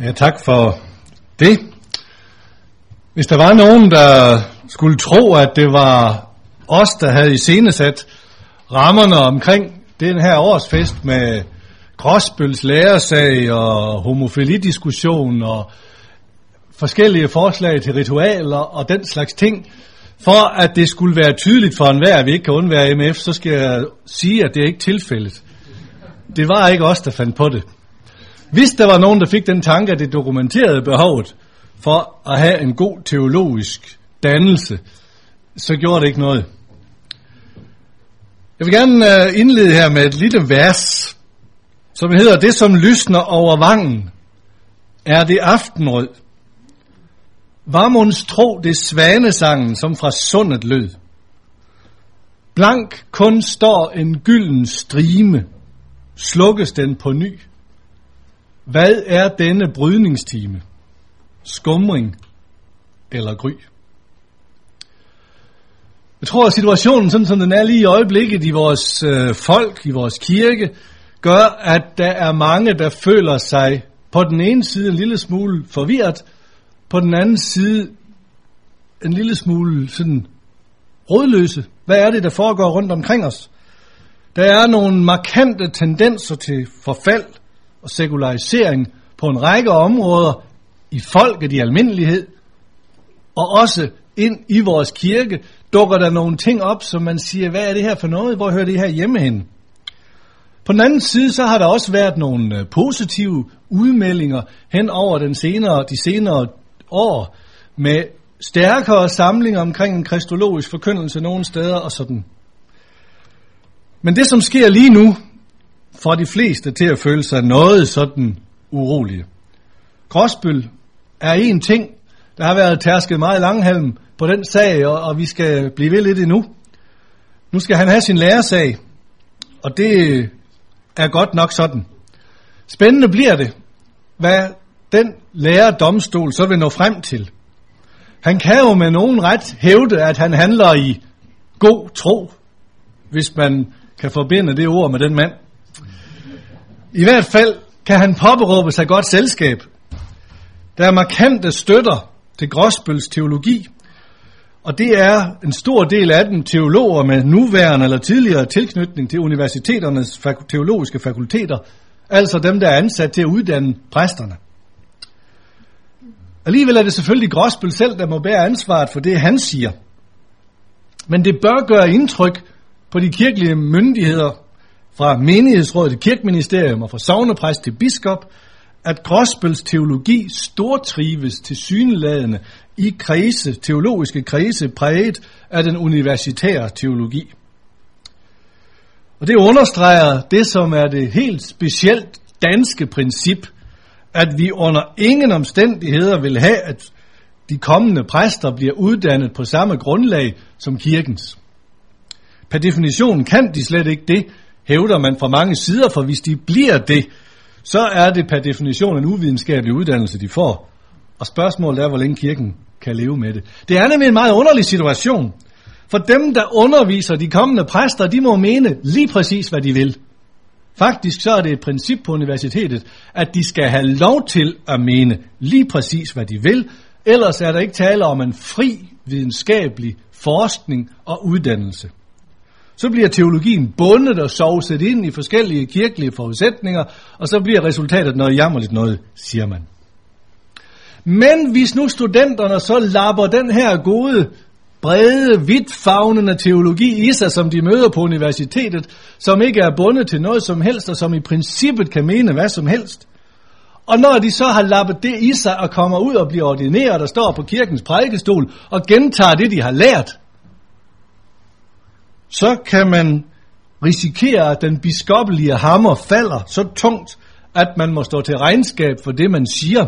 Ja, tak for det. Hvis der var nogen, der skulle tro, at det var os, der havde iscenesat rammerne omkring den her årsfest med Gråsbøls lærersag og homofilidiskussion og forskellige forslag til ritualer og den slags ting, for at det skulle være tydeligt for enhver, at vi ikke kan undvære MF, så skal jeg sige, at det er ikke tilfældet. Det var ikke os, der fandt på det. Hvis der var nogen, der fik den tanke, at det dokumenterede behovet for at have en god teologisk dannelse, så gjorde det ikke noget. Jeg vil gerne øh, indlede her med et lille vers, som hedder, Det som lysner over vangen, er det aftenrød. Varmunds tro det svanesangen, som fra sundet lød. Blank kun står en gylden strime, slukkes den på ny. Hvad er denne brydningstime? Skumring eller gry? Jeg tror, at situationen, sådan som den er lige i øjeblikket i vores øh, folk, i vores kirke, gør, at der er mange, der føler sig på den ene side en lille smule forvirret, på den anden side en lille smule sådan rådløse. Hvad er det, der foregår rundt omkring os? Der er nogle markante tendenser til forfald og sekularisering på en række områder i folket i almindelighed, og også ind i vores kirke, dukker der nogle ting op, som man siger, hvad er det her for noget? Hvor hører det her hjemme hen? På den anden side, så har der også været nogle øh, positive udmeldinger hen over den senere, de senere år, med stærkere samlinger omkring en kristologisk forkyndelse nogle steder og sådan. Men det, som sker lige nu, for de fleste til at føle sig noget sådan urolige. Gråsbøl er en ting, der har været tærsket meget langhalm på den sag, og, og vi skal blive ved lidt endnu. Nu skal han have sin læresag, og det er godt nok sådan. Spændende bliver det, hvad den lærerdomstol så vil nå frem til. Han kan jo med nogen ret hævde, at han handler i god tro, hvis man kan forbinde det ord med den mand. I hvert fald kan han påberåbe sig godt selskab. Der er markante støtter til Gråsbøls teologi, og det er en stor del af dem teologer med nuværende eller tidligere tilknytning til universiteternes teologiske fakulteter, altså dem, der er ansat til at uddanne præsterne. Alligevel er det selvfølgelig Gråsbøl selv, der må bære ansvaret for det, han siger. Men det bør gøre indtryk på de kirkelige myndigheder, fra menighedsrådet til kirkeministerium og fra sovnepræst til biskop, at Gråsbøls teologi stortrives til syneladende i kredse, teologiske kredse præget af den universitære teologi. Og det understreger det, som er det helt specielt danske princip, at vi under ingen omstændigheder vil have, at de kommende præster bliver uddannet på samme grundlag som kirkens. Per definition kan de slet ikke det, hævder man fra mange sider, for hvis de bliver det, så er det per definition en uvidenskabelig uddannelse, de får. Og spørgsmålet er, hvor længe kirken kan leve med det. Det er nemlig en meget underlig situation. For dem, der underviser de kommende præster, de må mene lige præcis, hvad de vil. Faktisk så er det et princip på universitetet, at de skal have lov til at mene lige præcis, hvad de vil. Ellers er der ikke tale om en fri videnskabelig forskning og uddannelse. Så bliver teologien bundet og sovset ind i forskellige kirkelige forudsætninger, og så bliver resultatet noget jammerligt noget, siger man. Men hvis nu studenterne så lapper den her gode, brede, vidtfavnende teologi i sig, som de møder på universitetet, som ikke er bundet til noget som helst, og som i princippet kan mene hvad som helst. Og når de så har lappet det i sig og kommer ud og bliver ordineret og står på kirkens prædikestol og gentager det, de har lært, så kan man risikere, at den biskoppelige hammer falder så tungt, at man må stå til regnskab for det, man siger,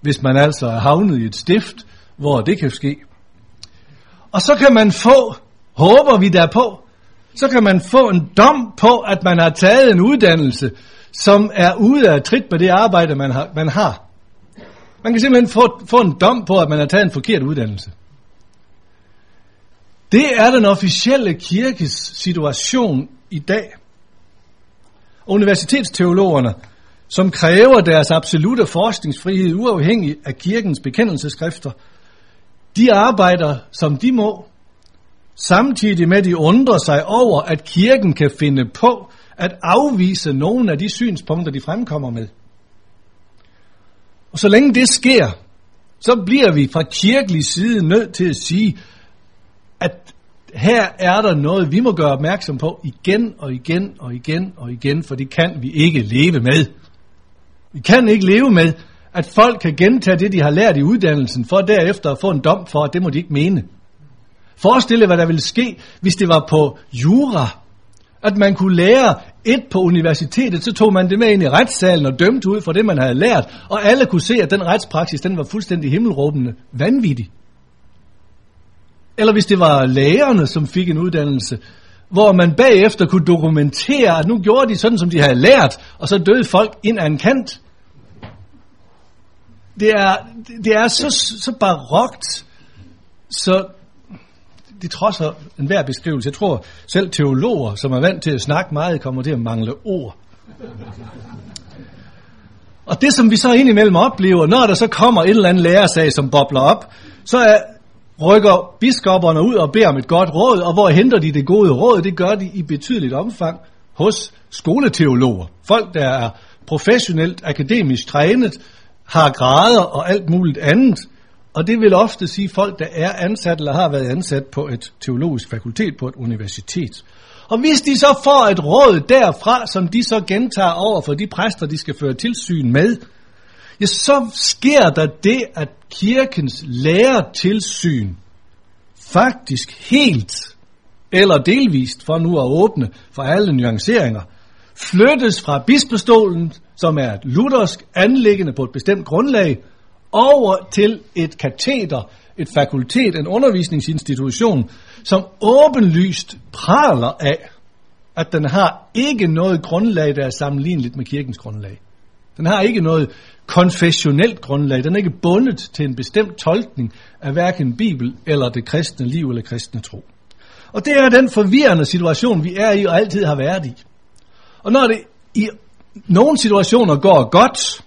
hvis man altså er havnet i et stift, hvor det kan ske. Og så kan man få, håber vi der på, så kan man få en dom på, at man har taget en uddannelse, som er ude af trit med det arbejde, man har. Man, har. man kan simpelthen få, få en dom på, at man har taget en forkert uddannelse. Det er den officielle kirkes situation i dag. Universitetsteologerne som kræver deres absolute forskningsfrihed uafhængig af kirkens bekendelseskrifter, de arbejder som de må, samtidig med at de undrer sig over, at kirken kan finde på at afvise nogle af de synspunkter, de fremkommer med. Og så længe det sker, så bliver vi fra kirkelig side nødt til at sige, at her er der noget, vi må gøre opmærksom på igen og igen og igen og igen, for det kan vi ikke leve med. Vi kan ikke leve med, at folk kan gentage det, de har lært i uddannelsen, for derefter at få en dom for, at det må de ikke mene. Forestil hvad der ville ske, hvis det var på jura, at man kunne lære et på universitetet, så tog man det med ind i retssalen og dømte ud for det, man havde lært, og alle kunne se, at den retspraksis, den var fuldstændig himmelråbende vanvittig. Eller hvis det var lærerne, som fik en uddannelse, hvor man bagefter kunne dokumentere, at nu gjorde de sådan, som de havde lært, og så døde folk ind ad en kant. Det er, det er så, så barokt, så det trodser enhver beskrivelse. Jeg tror, selv teologer, som er vant til at snakke meget, kommer til at mangle ord. Og det, som vi så indimellem oplever, når der så kommer en eller anden lærersag, som bobler op, så er, rykker biskopperne ud og beder om et godt råd, og hvor henter de det gode råd? Det gør de i betydeligt omfang hos skoleteologer. Folk, der er professionelt, akademisk trænet, har grader og alt muligt andet, og det vil ofte sige folk, der er ansat eller har været ansat på et teologisk fakultet på et universitet. Og hvis de så får et råd derfra, som de så gentager over for de præster, de skal føre tilsyn med, ja, så sker der det, at kirkens lærertilsyn faktisk helt eller delvist, for nu at åbne for alle nuanceringer, flyttes fra bispestolen, som er et luthersk anlæggende på et bestemt grundlag, over til et kateter, et fakultet, en undervisningsinstitution, som åbenlyst praler af, at den har ikke noget grundlag, der er sammenligneligt med kirkens grundlag. Den har ikke noget konfessionelt grundlag. Den er ikke bundet til en bestemt tolkning af hverken Bibel eller det kristne liv eller kristne tro. Og det er den forvirrende situation, vi er i og altid har været i. Og når det i nogle situationer går godt,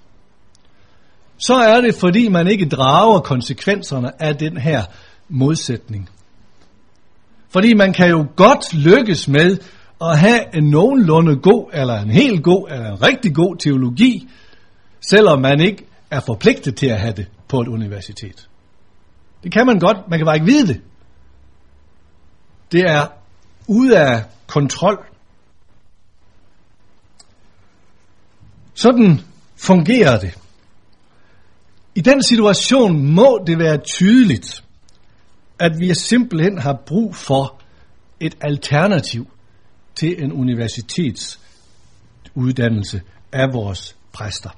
så er det fordi man ikke drager konsekvenserne af den her modsætning. Fordi man kan jo godt lykkes med at have en nogenlunde god, eller en helt god, eller en rigtig god teologi, selvom man ikke er forpligtet til at have det på et universitet. Det kan man godt, man kan bare ikke vide det. Det er ude af kontrol. Sådan fungerer det. I den situation må det være tydeligt, at vi simpelthen har brug for et alternativ til en universitetsuddannelse af vores præster.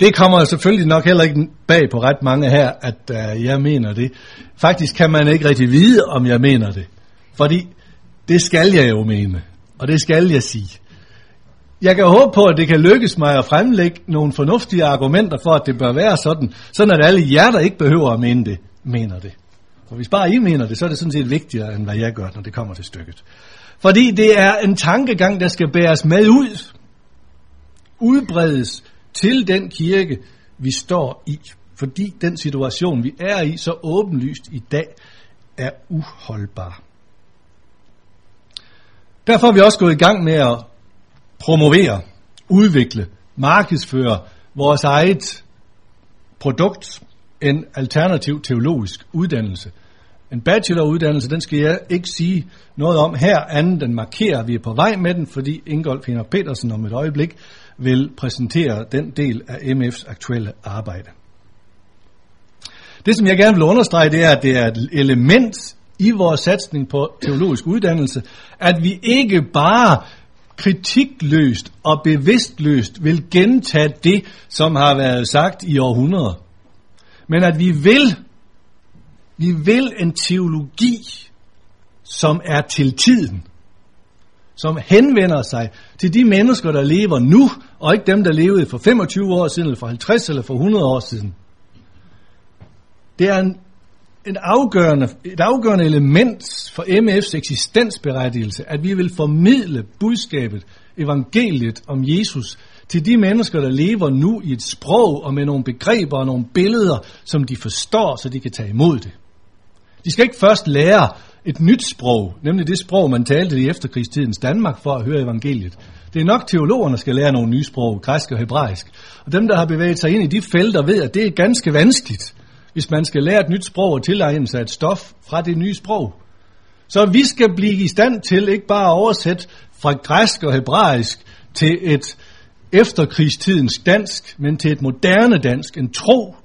Det kommer selvfølgelig nok heller ikke bag på ret mange her, at uh, jeg mener det. Faktisk kan man ikke rigtig vide, om jeg mener det. Fordi det skal jeg jo mene, og det skal jeg sige. Jeg kan håbe på, at det kan lykkes mig at fremlægge nogle fornuftige argumenter for, at det bør være sådan, sådan at alle jer, der ikke behøver at mene det, mener det. For hvis bare I mener det, så er det sådan set vigtigere, end hvad jeg gør, når det kommer til stykket. Fordi det er en tankegang, der skal bæres med ud, udbredes til den kirke, vi står i. Fordi den situation, vi er i, så åbenlyst i dag, er uholdbar. Derfor er vi også gået i gang med at promovere, udvikle, markedsføre vores eget produkt, en alternativ teologisk uddannelse. En bacheloruddannelse, den skal jeg ikke sige noget om her, andet den markerer, at vi er på vej med den, fordi Ingolf Henrik Petersen om et øjeblik vil præsentere den del af MF's aktuelle arbejde. Det, som jeg gerne vil understrege, det er, at det er et element i vores satsning på teologisk uddannelse, at vi ikke bare kritikløst og bevidstløst vil gentage det, som har været sagt i århundreder. Men at vi vil, vi vil en teologi, som er til tiden. Som henvender sig til de mennesker, der lever nu, og ikke dem, der levede for 25 år siden, eller for 50 eller for 100 år siden. Det er en et afgørende, et afgørende element for MF's eksistensberettigelse, at vi vil formidle budskabet, evangeliet om Jesus til de mennesker, der lever nu i et sprog og med nogle begreber og nogle billeder, som de forstår, så de kan tage imod det. De skal ikke først lære et nyt sprog, nemlig det sprog, man talte i efterkrigstidens Danmark for at høre evangeliet. Det er nok teologerne skal lære nogle nye sprog, græsk og hebraisk. Og dem, der har bevæget sig ind i de felter, ved, at det er ganske vanskeligt, hvis man skal lære et nyt sprog og tilegne sig et stof fra det nye sprog. Så vi skal blive i stand til ikke bare at oversætte fra græsk og hebraisk til et efterkrigstidens dansk, men til et moderne dansk, en tro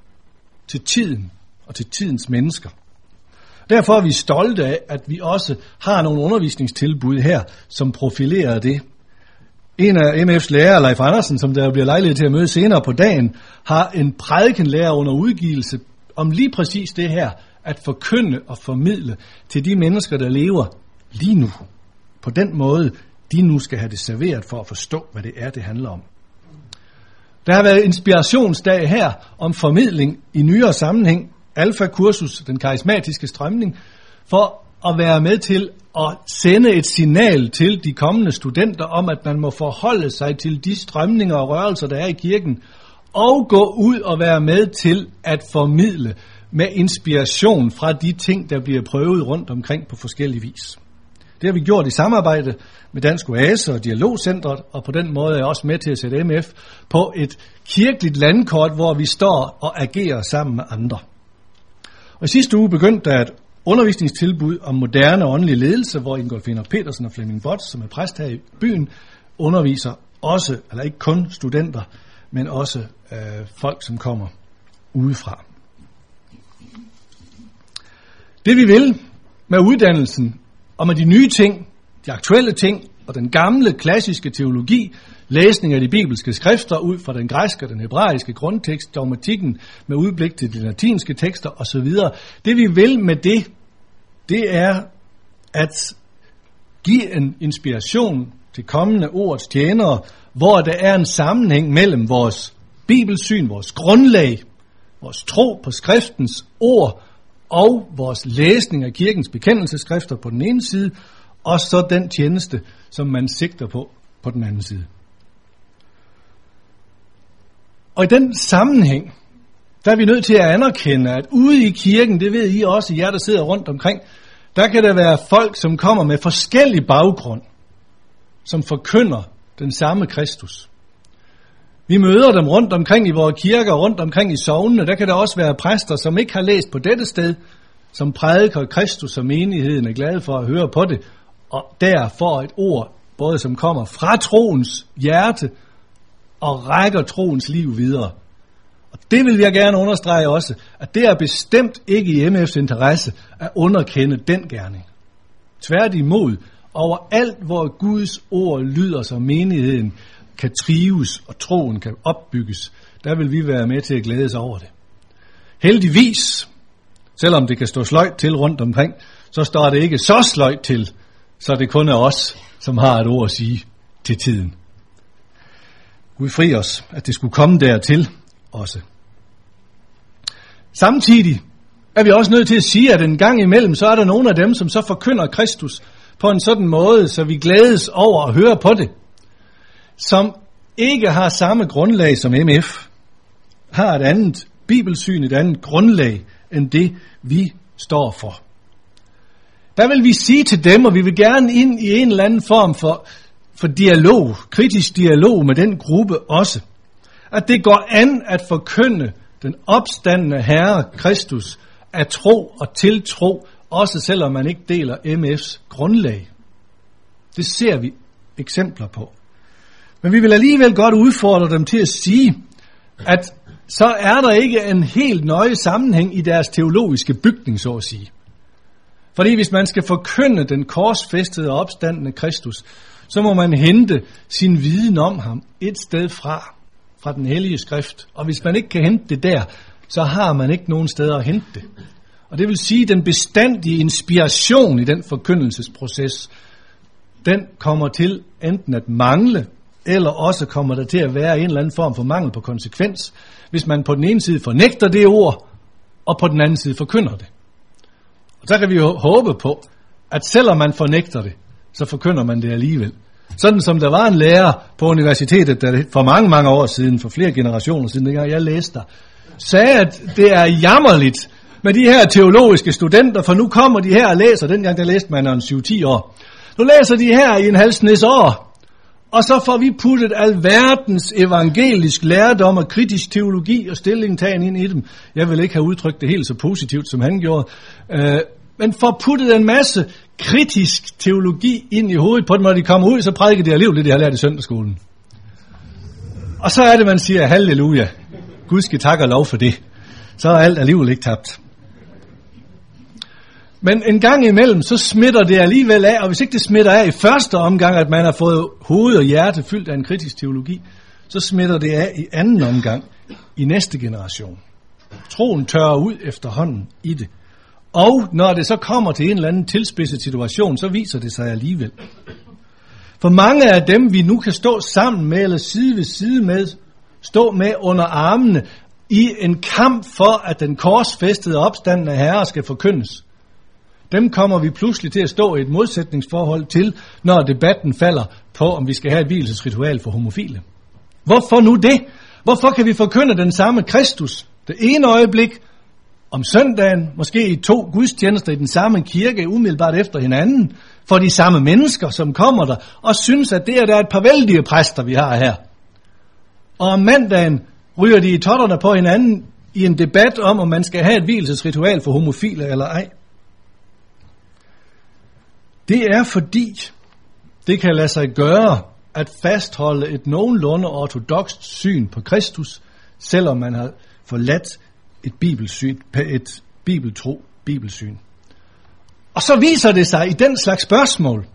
til tiden og til tidens mennesker. Derfor er vi stolte af, at vi også har nogle undervisningstilbud her, som profilerer det. En af MF's lærere, Leif Andersen, som der bliver lejlighed til at møde senere på dagen, har en prædikenlærer under udgivelse om lige præcis det her, at forkynde og formidle til de mennesker, der lever lige nu. På den måde, de nu skal have det serveret for at forstå, hvad det er, det handler om. Der har været inspirationsdag her om formidling i nyere sammenhæng, alfa-kursus, den karismatiske strømning, for at være med til at sende et signal til de kommende studenter om, at man må forholde sig til de strømninger og rørelser, der er i kirken, og gå ud og være med til at formidle med inspiration fra de ting, der bliver prøvet rundt omkring på forskellige vis. Det har vi gjort i samarbejde med Dansk Oase og Dialogcentret, og på den måde er jeg også med til at sætte MF på et kirkeligt landkort, hvor vi står og agerer sammen med andre. Og i sidste uge begyndte der et undervisningstilbud om moderne åndelig ledelse, hvor Ingolf Finder Petersen og Flemming Bots, som er præst her i byen, underviser også, eller ikke kun studenter, men også øh, folk, som kommer udefra. Det vi vil med uddannelsen og med de nye ting, de aktuelle ting og den gamle klassiske teologi, læsning af de bibelske skrifter ud fra den græske og den hebraiske grundtekst, dogmatikken med udblik til de latinske tekster osv. Det vi vil med det, det er at give en inspiration til kommende ordets tjenere, hvor der er en sammenhæng mellem vores bibelsyn, vores grundlag, vores tro på skriftens ord og vores læsning af kirkens bekendelseskrifter på den ene side, og så den tjeneste, som man sigter på på den anden side. Og i den sammenhæng, der er vi nødt til at anerkende, at ude i kirken, det ved I også, jer der sidder rundt omkring, der kan der være folk, som kommer med forskellig baggrund, som forkynder den samme Kristus. Vi møder dem rundt omkring i vores kirker, rundt omkring i sovnene. Der kan der også være præster, som ikke har læst på dette sted, som prædiker Kristus, og menigheden er glade for at høre på det, og der får et ord, både som kommer fra troens hjerte, og rækker troens liv videre. Og det vil jeg gerne understrege også, at det er bestemt ikke i MF's interesse at underkende den gerning. Tværtimod, overalt hvor Guds ord lyder, så menigheden kan trives og troen kan opbygges, der vil vi være med til at glæde os over det. Heldigvis, selvom det kan stå sløjt til rundt omkring, så står det ikke så sløjt til, så det kun er os, som har et ord at sige til tiden. Gud fri os, at det skulle komme dertil også. Samtidig er vi også nødt til at sige, at en gang imellem, så er der nogle af dem, som så forkynder Kristus på en sådan måde, så vi glædes over at høre på det, som ikke har samme grundlag som MF, har et andet bibelsyn, et andet grundlag end det, vi står for. Der vil vi sige til dem, og vi vil gerne ind i en eller anden form for, for dialog, kritisk dialog med den gruppe også, at det går an at forkynde den opstandende Herre Kristus af tro og tiltro, også selvom man ikke deler MF's grundlag. Det ser vi eksempler på. Men vi vil alligevel godt udfordre dem til at sige, at så er der ikke en helt nøje sammenhæng i deres teologiske bygning, så at sige. Fordi hvis man skal forkynde den korsfæstede og opstandende Kristus, så må man hente sin viden om ham et sted fra, fra den hellige skrift. Og hvis man ikke kan hente det der, så har man ikke nogen steder at hente det. Og det vil sige, at den bestandige inspiration i den forkyndelsesproces, den kommer til enten at mangle, eller også kommer der til at være en eller anden form for mangel på konsekvens, hvis man på den ene side fornægter det ord, og på den anden side forkynder det. Og så kan vi jo håbe på, at selvom man fornægter det, så forkynder man det alligevel. Sådan som der var en lærer på universitetet, der for mange, mange år siden, for flere generationer siden, dengang jeg læste der, sagde, at det er jammerligt med de her teologiske studenter, for nu kommer de her og læser, dengang der læste man en 7-10 år. Nu læser de her i en halv snes år, og så får vi puttet alverdens evangelisk lærdom og kritisk teologi og stillingtagen ind i dem. Jeg vil ikke have udtrykt det helt så positivt, som han gjorde. Øh, men får puttet en masse kritisk teologi ind i hovedet på dem, når de kommer ud, så prædiker de alligevel det, de har lært i søndagsskolen. Og så er det, man siger, halleluja, Gud skal takke og lov for det. Så er alt alligevel ikke tabt. Men en gang imellem, så smitter det alligevel af, og hvis ikke det smitter af i første omgang, at man har fået hoved og hjerte fyldt af en kritisk teologi, så smitter det af i anden omgang, i næste generation. Troen tørrer ud efterhånden i det. Og når det så kommer til en eller anden tilspidset situation, så viser det sig alligevel. For mange af dem, vi nu kan stå sammen med, eller side ved side med, stå med under armene, i en kamp for, at den korsfæstede opstanden af Herre skal forkyndes, dem kommer vi pludselig til at stå i et modsætningsforhold til, når debatten falder på, om vi skal have et hvilesesritual for homofile. Hvorfor nu det? Hvorfor kan vi forkynde den samme Kristus det ene øjeblik, om søndagen, måske i to gudstjenester i den samme kirke, umiddelbart efter hinanden, for de samme mennesker, som kommer der, og synes, at det er der et par vældige præster, vi har her. Og om mandagen ryger de i totterne på hinanden i en debat om, om man skal have et hvilesesritual for homofile eller ej. Det er fordi, det kan lade sig gøre at fastholde et nogenlunde ortodokst syn på Kristus, selvom man har forladt et bibelsyn, et bibeltro bibelsyn. Og så viser det sig i den slags spørgsmål,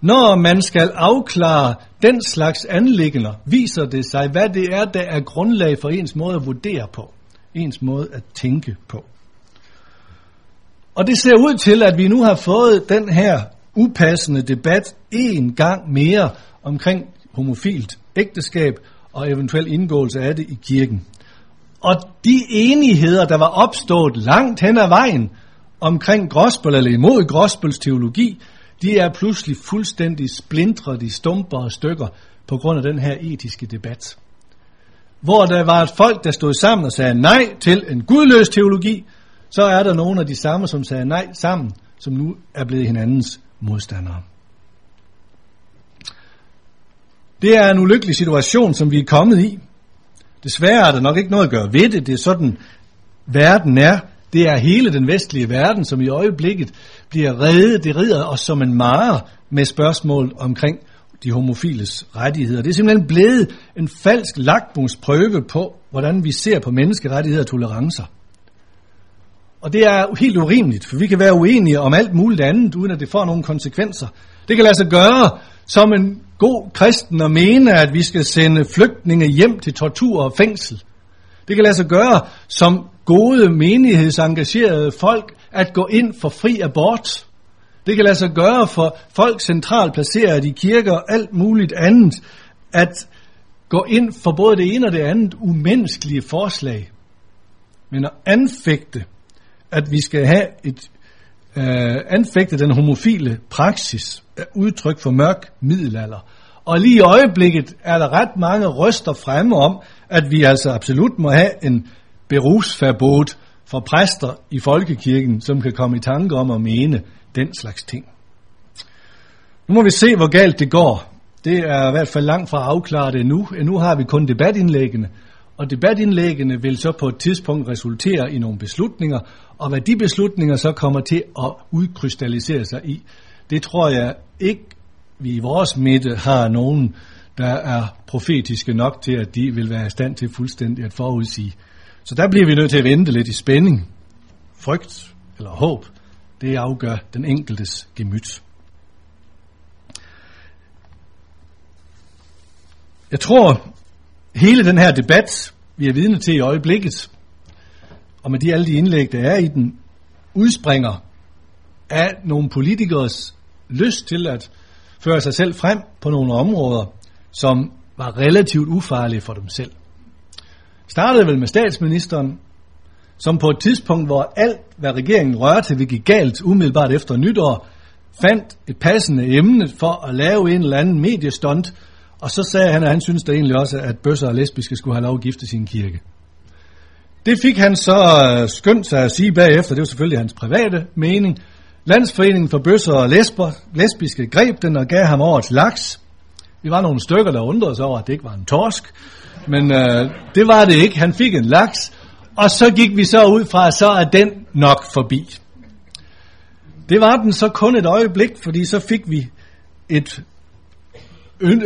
når man skal afklare den slags anlæggender, viser det sig, hvad det er, der er grundlag for ens måde at vurdere på, ens måde at tænke på. Og det ser ud til, at vi nu har fået den her upassende debat en gang mere omkring homofilt ægteskab og eventuel indgåelse af det i kirken. Og de enigheder, der var opstået langt hen ad vejen omkring gospel eller imod gospels teologi, de er pludselig fuldstændig splintret i stumper og stykker på grund af den her etiske debat. Hvor der var et folk, der stod sammen og sagde nej til en gudløs teologi, så er der nogle af de samme, som sagde nej sammen, som nu er blevet hinandens modstandere. Det er en ulykkelig situation, som vi er kommet i. Desværre er der nok ikke noget at gøre ved det. Det er sådan, verden er. Det er hele den vestlige verden, som i øjeblikket bliver reddet, det rider os som en mare med spørgsmål omkring de homofiles rettigheder. Det er simpelthen blevet en falsk lakmusprøve på, hvordan vi ser på menneskerettigheder og tolerancer. Og det er helt urimeligt, for vi kan være uenige om alt muligt andet, uden at det får nogle konsekvenser. Det kan lade sig gøre som en god kristen at mene, at vi skal sende flygtninge hjem til tortur og fængsel. Det kan lade sig gøre som gode menighedsengagerede folk at gå ind for fri abort. Det kan lade sig gøre for folk centralt placeret i kirker og alt muligt andet, at gå ind for både det ene og det andet umenneskelige forslag. Men at anfægte at vi skal have et øh, anfægte den homofile praksis er udtryk for mørk middelalder. Og lige i øjeblikket er der ret mange røster fremme om, at vi altså absolut må have en berusforbud for præster i folkekirken, som kan komme i tanke om at mene den slags ting. Nu må vi se, hvor galt det går. Det er i hvert fald langt fra at afklare det nu. Nu har vi kun debatindlæggene, og debatindlæggene vil så på et tidspunkt resultere i nogle beslutninger, og hvad de beslutninger så kommer til at udkrystallisere sig i, det tror jeg ikke, vi i vores midte har nogen, der er profetiske nok til, at de vil være i stand til fuldstændig at forudsige. Så der bliver vi nødt til at vente lidt i spænding. Frygt eller håb, det afgør den enkeltes gemyt. Jeg tror, hele den her debat, vi er vidne til i øjeblikket, og med de alle de indlæg, der er i den, udspringer af nogle politikers lyst til at føre sig selv frem på nogle områder, som var relativt ufarlige for dem selv. Startede vel med statsministeren, som på et tidspunkt, hvor alt, hvad regeringen rørte, vil gik galt umiddelbart efter nytår, fandt et passende emne for at lave en eller anden mediestunt, og så sagde han, at han synes da egentlig også, at bøsser og lesbiske skulle have lov at gifte sin kirke. Det fik han så øh, skønt skyndt sig at sige bagefter, det var selvfølgelig hans private mening. Landsforeningen for bøsser og lesber, lesbiske greb den og gav ham årets laks. Vi var nogle stykker, der undrede sig over, at det ikke var en torsk. Men øh, det var det ikke. Han fik en laks, og så gik vi så ud fra, at så er den nok forbi. Det var den så kun et øjeblik, fordi så fik vi et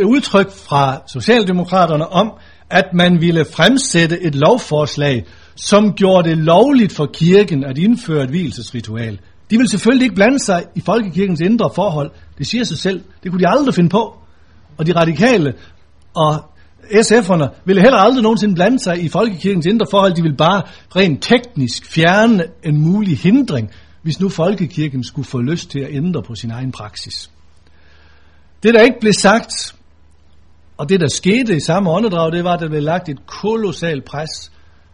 udtryk fra Socialdemokraterne om, at man ville fremsætte et lovforslag, som gjorde det lovligt for kirken at indføre et hvilesesritual. De vil selvfølgelig ikke blande sig i folkekirkens indre forhold. Det siger sig selv. Det kunne de aldrig finde på. Og de radikale og SF'erne ville heller aldrig nogensinde blande sig i folkekirkens indre forhold. De ville bare rent teknisk fjerne en mulig hindring, hvis nu folkekirken skulle få lyst til at ændre på sin egen praksis. Det, der ikke blev sagt, og det, der skete i samme åndedrag, det var, at der blev lagt et kolossalt pres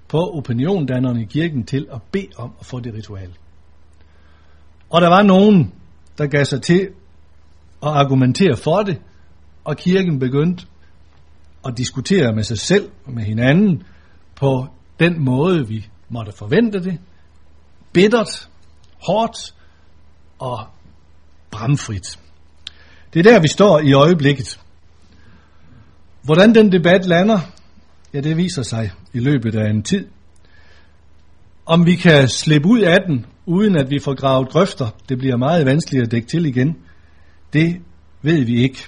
på opiniondannerne i kirken til at bede om at få det ritual. Og der var nogen, der gav sig til at argumentere for det, og kirken begyndte at diskutere med sig selv og med hinanden på den måde, vi måtte forvente det. Bittert, hårdt og bramfrit. Det er der, vi står i øjeblikket. Hvordan den debat lander, ja, det viser sig i løbet af en tid. Om vi kan slippe ud af den, uden at vi får gravet grøfter, det bliver meget vanskeligt at dække til igen, det ved vi ikke.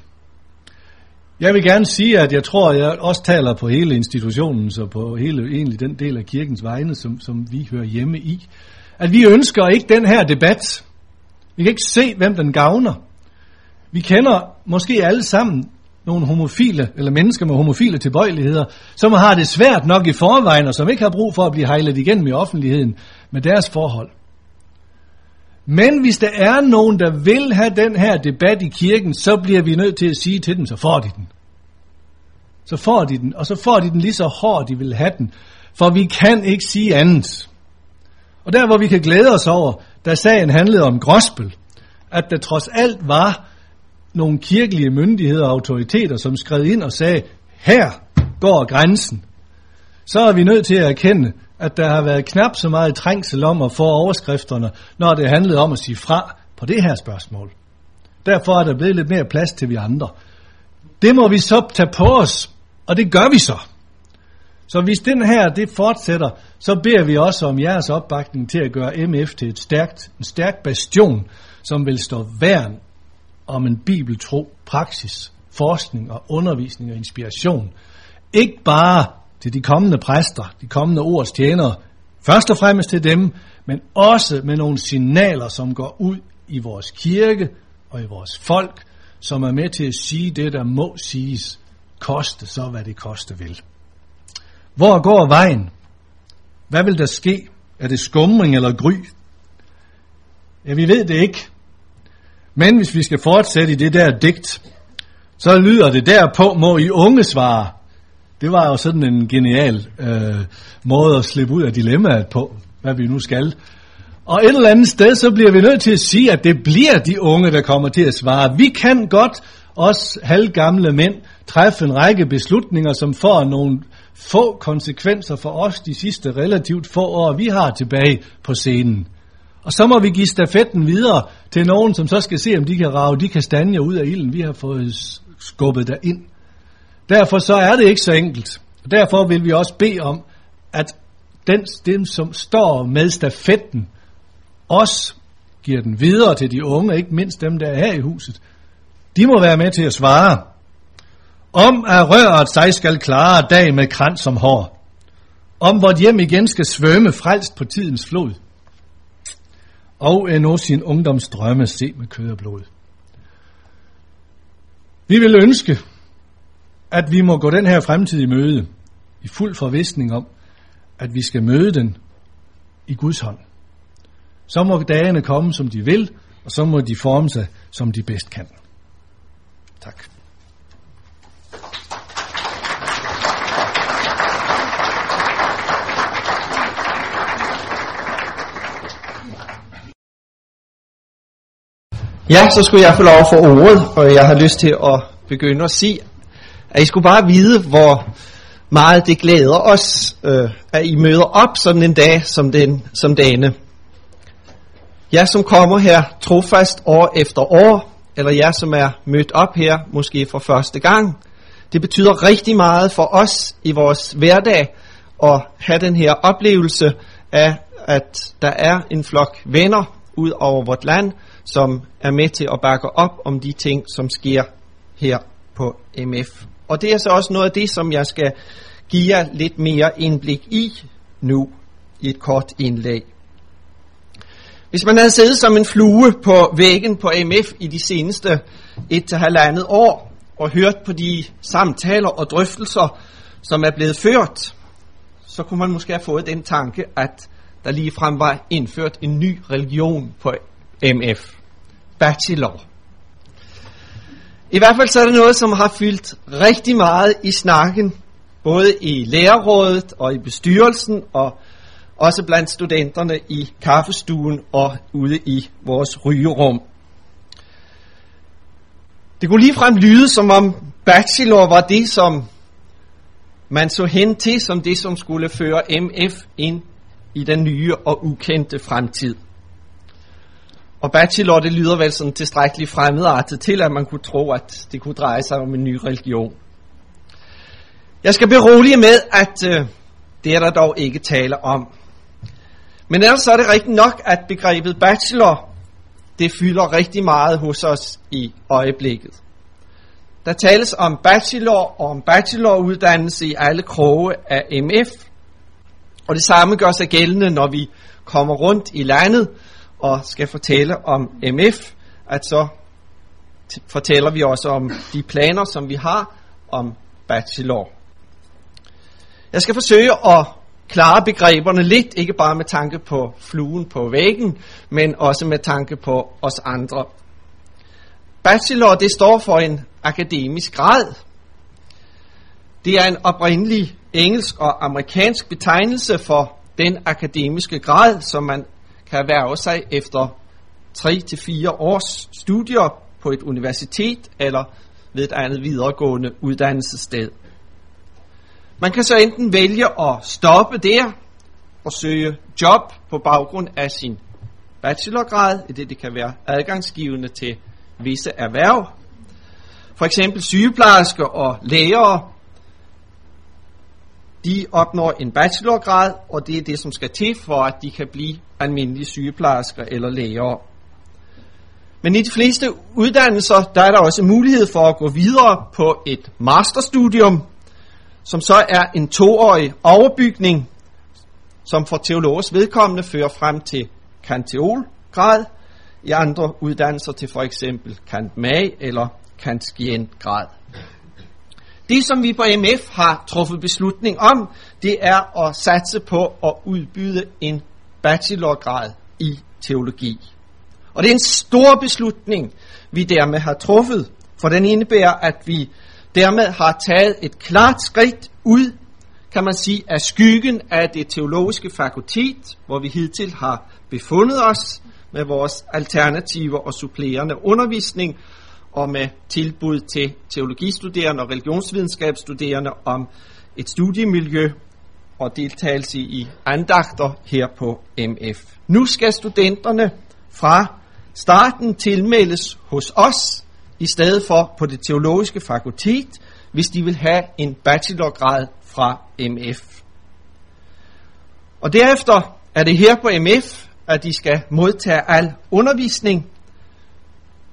Jeg vil gerne sige, at jeg tror, at jeg også taler på hele institutionen, så på hele egentlig den del af kirkens vegne, som, som vi hører hjemme i, at vi ønsker ikke den her debat. Vi kan ikke se, hvem den gavner. Vi kender måske alle sammen nogle homofile, eller mennesker med homofile tilbøjeligheder, som har det svært nok i forvejen, og som ikke har brug for at blive hejlet igennem i offentligheden med deres forhold. Men hvis der er nogen, der vil have den her debat i kirken, så bliver vi nødt til at sige til dem, så får de den. Så får de den, og så får de den lige så hårdt, de vil have den. For vi kan ikke sige andet. Og der hvor vi kan glæde os over, da sagen handlede om gråspel, at der trods alt var nogle kirkelige myndigheder og autoriteter, som skred ind og sagde, her går grænsen. Så er vi nødt til at erkende, at der har været knap så meget trængsel om at få overskrifterne, når det handlede om at sige fra på det her spørgsmål. Derfor er der blevet lidt mere plads til vi andre. Det må vi så tage på os, og det gør vi så. Så hvis den her det fortsætter, så beder vi også om jeres opbakning til at gøre MF til et stærkt, en stærk bastion, som vil stå værn om en bibeltro praksis, forskning og undervisning og inspiration. Ikke bare til de kommende præster, de kommende ords tjenere, først og fremmest til dem, men også med nogle signaler, som går ud i vores kirke og i vores folk, som er med til at sige det, der må siges, koste så, hvad det koste vil. Hvor går vejen? Hvad vil der ske? Er det skumring eller gry? Ja, vi ved det ikke. Men hvis vi skal fortsætte i det der digt, så lyder det derpå, må I unge svare. Det var jo sådan en genial øh, måde at slippe ud af dilemmaet på, hvad vi nu skal. Og et eller andet sted, så bliver vi nødt til at sige, at det bliver de unge, der kommer til at svare. Vi kan godt, os halvgamle mænd, træffe en række beslutninger, som får nogle få konsekvenser for os de sidste relativt få år, vi har tilbage på scenen. Og så må vi give stafetten videre til nogen, som så skal se, om de kan rave de kastanjer ud af ilden, vi har fået skubbet der ind. Derfor så er det ikke så enkelt. Og derfor vil vi også bede om, at den, dem, som står med stafetten, også giver den videre til de unge, ikke mindst dem, der er her i huset. De må være med til at svare. Om at røret sig skal klare dag med krans som hår. Om vort hjem igen skal svømme frelst på tidens flod og endnu sin ungdomsdrømme se med kød og blod. Vi vil ønske, at vi må gå den her fremtid i møde, i fuld forvisning om, at vi skal møde den i Guds hånd. Så må dagene komme, som de vil, og så må de forme sig, som de bedst kan. Tak. Ja, så skulle jeg få lov for ordet, og jeg har lyst til at begynde at sige, at I skulle bare vide, hvor meget det glæder os, øh, at I møder op sådan en dag som, den, som denne. Jeg som kommer her trofast år efter år, eller jeg som er mødt op her måske for første gang, det betyder rigtig meget for os i vores hverdag at have den her oplevelse af, at der er en flok venner ud over vort land, som er med til at bakke op om de ting, som sker her på MF. Og det er så også noget af det, som jeg skal give jer lidt mere indblik i nu i et kort indlæg. Hvis man havde siddet som en flue på væggen på MF i de seneste et til halvandet år, og hørt på de samtaler og drøftelser, som er blevet ført, så kunne man måske have fået den tanke, at der lige frem var indført en ny religion på MF. Bachelor. I hvert fald så er det noget, som har fyldt rigtig meget i snakken, både i lærerrådet og i bestyrelsen, og også blandt studenterne i kaffestuen og ude i vores rygerum. Det kunne ligefrem lyde, som om bachelor var det, som man så hen til, som det, som skulle føre MF ind i den nye og ukendte fremtid. Og bachelor, det lyder vel sådan tilstrækkeligt fremmedartet til, at man kunne tro, at det kunne dreje sig om en ny religion. Jeg skal berolige med, at øh, det er der dog ikke tale om. Men ellers så er det rigtigt nok, at begrebet bachelor, det fylder rigtig meget hos os i øjeblikket. Der tales om bachelor og om bacheloruddannelse i alle kroge af MF. Og det samme gør sig gældende, når vi kommer rundt i landet og skal fortælle om MF, at så fortæller vi også om de planer, som vi har om bachelor. Jeg skal forsøge at klare begreberne lidt, ikke bare med tanke på fluen på væggen, men også med tanke på os andre. Bachelor, det står for en akademisk grad. Det er en oprindelig engelsk og amerikansk betegnelse for den akademiske grad, som man kan erhverve sig efter 3-4 års studier på et universitet eller ved et andet videregående uddannelsessted. Man kan så enten vælge at stoppe der og søge job på baggrund af sin bachelorgrad, i det det kan være adgangsgivende til visse erhverv. For eksempel sygeplejersker og læger, de opnår en bachelorgrad, og det er det, som skal til for, at de kan blive almindelige sygeplejersker eller læger. Men i de fleste uddannelser, der er der også mulighed for at gå videre på et masterstudium, som så er en toårig overbygning, som for teologers vedkommende fører frem til kanteolgrad, i andre uddannelser til for eksempel kantmag eller grad. Det, som vi på MF har truffet beslutning om, det er at satse på at udbyde en bachelorgrad i teologi. Og det er en stor beslutning, vi dermed har truffet, for den indebærer, at vi dermed har taget et klart skridt ud, kan man sige, af skyggen af det teologiske fakultet, hvor vi hidtil har befundet os med vores alternative og supplerende undervisning, og med tilbud til teologistuderende og religionsvidenskabsstuderende om et studiemiljø og deltagelse i andagter her på MF. Nu skal studenterne fra starten tilmeldes hos os, i stedet for på det teologiske fakultet, hvis de vil have en bachelorgrad fra MF. Og derefter er det her på MF, at de skal modtage al undervisning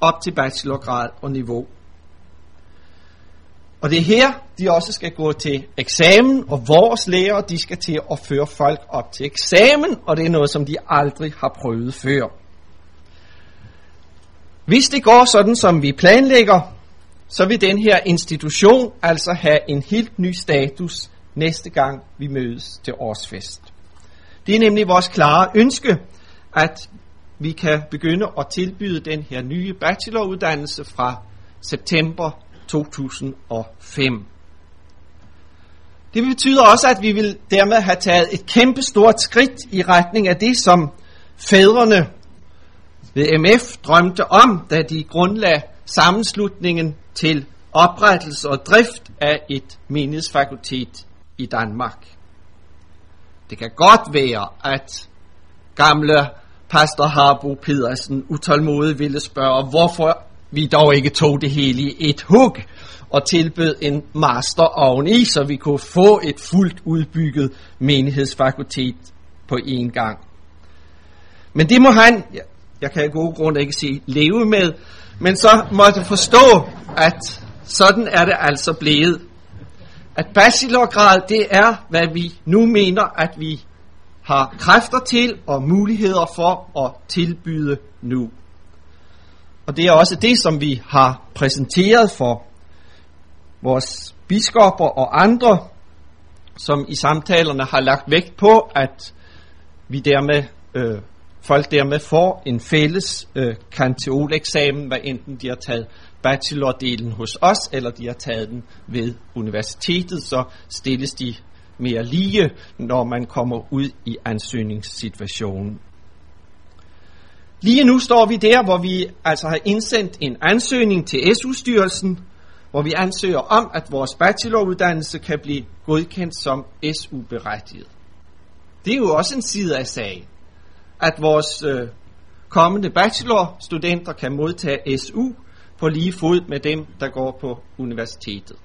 op til bachelorgrad og niveau. Og det er her, de også skal gå til eksamen, og vores lærere, de skal til at føre folk op til eksamen, og det er noget, som de aldrig har prøvet før. Hvis det går sådan, som vi planlægger, så vil den her institution altså have en helt ny status næste gang vi mødes til årsfest. Det er nemlig vores klare ønske, at vi kan begynde at tilbyde den her nye bacheloruddannelse fra september 2005. Det betyder også, at vi vil dermed have taget et kæmpe stort skridt i retning af det, som fædrene ved MF drømte om, da de grundlagde sammenslutningen til oprettelse og drift af et menighedsfakultet i Danmark. Det kan godt være, at gamle pastor Harbo Pedersen utålmodigt ville spørge, hvorfor vi dog ikke tog det hele i et hug og tilbød en master oveni, så vi kunne få et fuldt udbygget menighedsfakultet på én gang. Men det må han, jeg kan i gode grund ikke sige leve med, men så måtte forstå, at sådan er det altså blevet. At bachelorgrad, det er, hvad vi nu mener, at vi har kræfter til og muligheder for at tilbyde nu. Og det er også det, som vi har præsenteret for vores biskopper og andre, som i samtalerne har lagt vægt på, at vi dermed, øh, folk dermed får en fælles øh, kanteoleksamen, hvad enten de har taget bachelordelen hos os, eller de har taget den ved universitetet, så stilles de mere lige, når man kommer ud i ansøgningssituationen. Lige nu står vi der, hvor vi altså har indsendt en ansøgning til SU-styrelsen, hvor vi ansøger om, at vores bacheloruddannelse kan blive godkendt som SU-berettiget. Det er jo også en side af sagen, at vores øh, kommende bachelorstudenter kan modtage SU på lige fod med dem, der går på universitetet.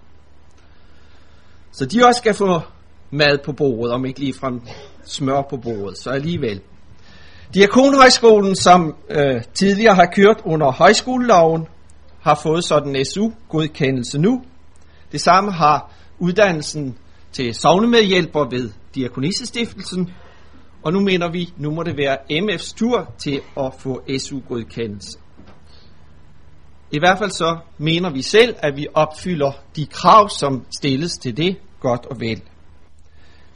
Så de også skal få mad på bordet, om ikke ligefrem smør på bordet, så alligevel. Diakonhøjskolen, som øh, tidligere har kørt under højskoleloven, har fået sådan en SU-godkendelse nu. Det samme har uddannelsen til sovnemedhjælper ved Diakonissestiftelsen, og nu mener vi, nu må det være MF's tur til at få SU-godkendelse. I hvert fald så mener vi selv, at vi opfylder de krav, som stilles til det godt og vel.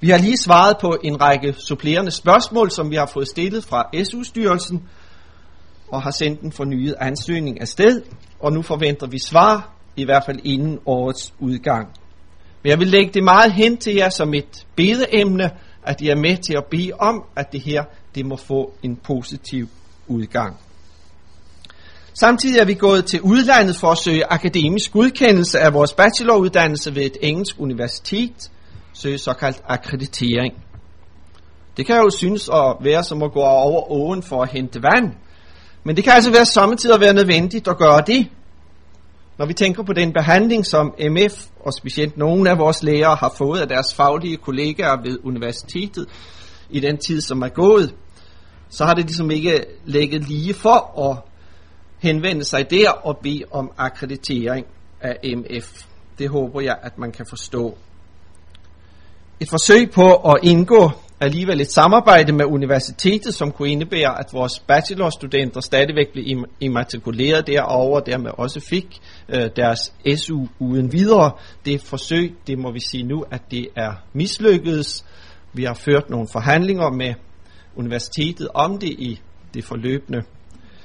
Vi har lige svaret på en række supplerende spørgsmål, som vi har fået stillet fra SU-styrelsen, og har sendt en fornyet ansøgning afsted, og nu forventer vi svar, i hvert fald inden årets udgang. Men jeg vil lægge det meget hen til jer som et bedeemne, at I er med til at bede om, at det her det må få en positiv udgang. Samtidig er vi gået til udlandet for at søge akademisk godkendelse af vores bacheloruddannelse ved et engelsk universitet, til såkaldt akkreditering. Det kan jo synes at være som at gå over åen for at hente vand, men det kan altså være samtidig være nødvendigt at gøre det. Når vi tænker på den behandling, som MF og specielt nogle af vores læger har fået af deres faglige kollegaer ved universitetet i den tid, som er gået, så har det ligesom ikke lægget lige for at henvende sig der og bede om akkreditering af MF. Det håber jeg, at man kan forstå. Et forsøg på at indgå alligevel et samarbejde med universitetet, som kunne indebære, at vores bachelorstudenter stadigvæk blev immatrikuleret derovre, og dermed også fik øh, deres SU uden videre. Det forsøg, det må vi sige nu, at det er mislykkedes. Vi har ført nogle forhandlinger med universitetet om det i det forløbende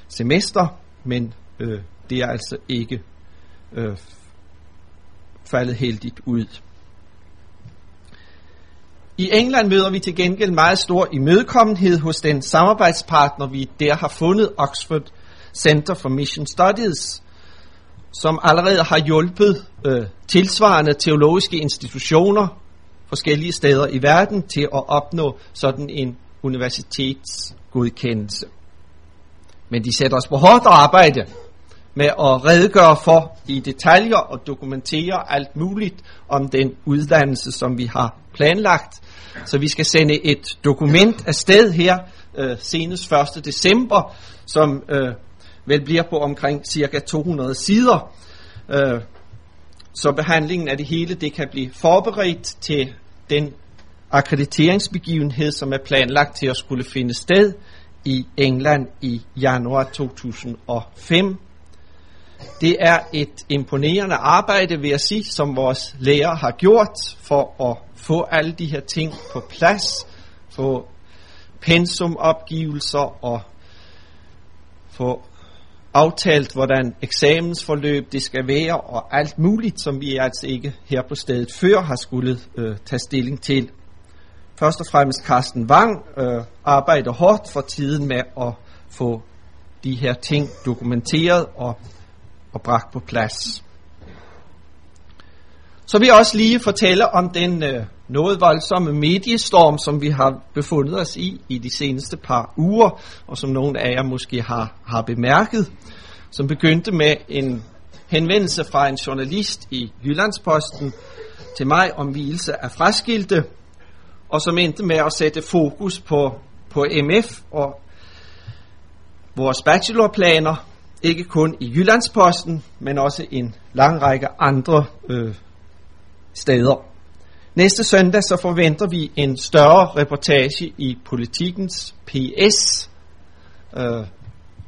semester, men øh, det er altså ikke øh, faldet heldigt ud. I England møder vi til gengæld meget stor imødekommenhed hos den samarbejdspartner, vi der har fundet, Oxford Center for Mission Studies, som allerede har hjulpet øh, tilsvarende teologiske institutioner forskellige steder i verden til at opnå sådan en universitetsgodkendelse. Men de sætter os på hårdt arbejde med at redegøre for i detaljer og dokumentere alt muligt om den uddannelse, som vi har planlagt. Så vi skal sende et dokument afsted her øh, senest 1. december, som øh, vel bliver på omkring cirka 200 sider. Øh, så behandlingen af det hele det kan blive forberedt til den akkrediteringsbegivenhed, som er planlagt til at skulle finde sted i England i januar 2005. Det er et imponerende arbejde, vil jeg sige, som vores lærer har gjort for at få alle de her ting på plads, få pensumopgivelser og få aftalt, hvordan eksamensforløb det skal være, og alt muligt, som vi altså ikke her på stedet før har skulle øh, tage stilling til. Først og fremmest Carsten Wang øh, arbejder hårdt for tiden med at få de her ting dokumenteret og, og bragt på plads. Så vil jeg også lige fortælle om den øh, noget voldsomme mediestorm, som vi har befundet os i i de seneste par uger, og som nogle af jer måske har, har bemærket, som begyndte med en henvendelse fra en journalist i Jyllandsposten til mig om hvilelse af fraskilte, og som endte med at sætte fokus på, på MF og vores bachelorplaner, ikke kun i Jyllandsposten, men også en lang række andre øh, steder. Næste søndag så forventer vi en større reportage i Politikens PS, øh,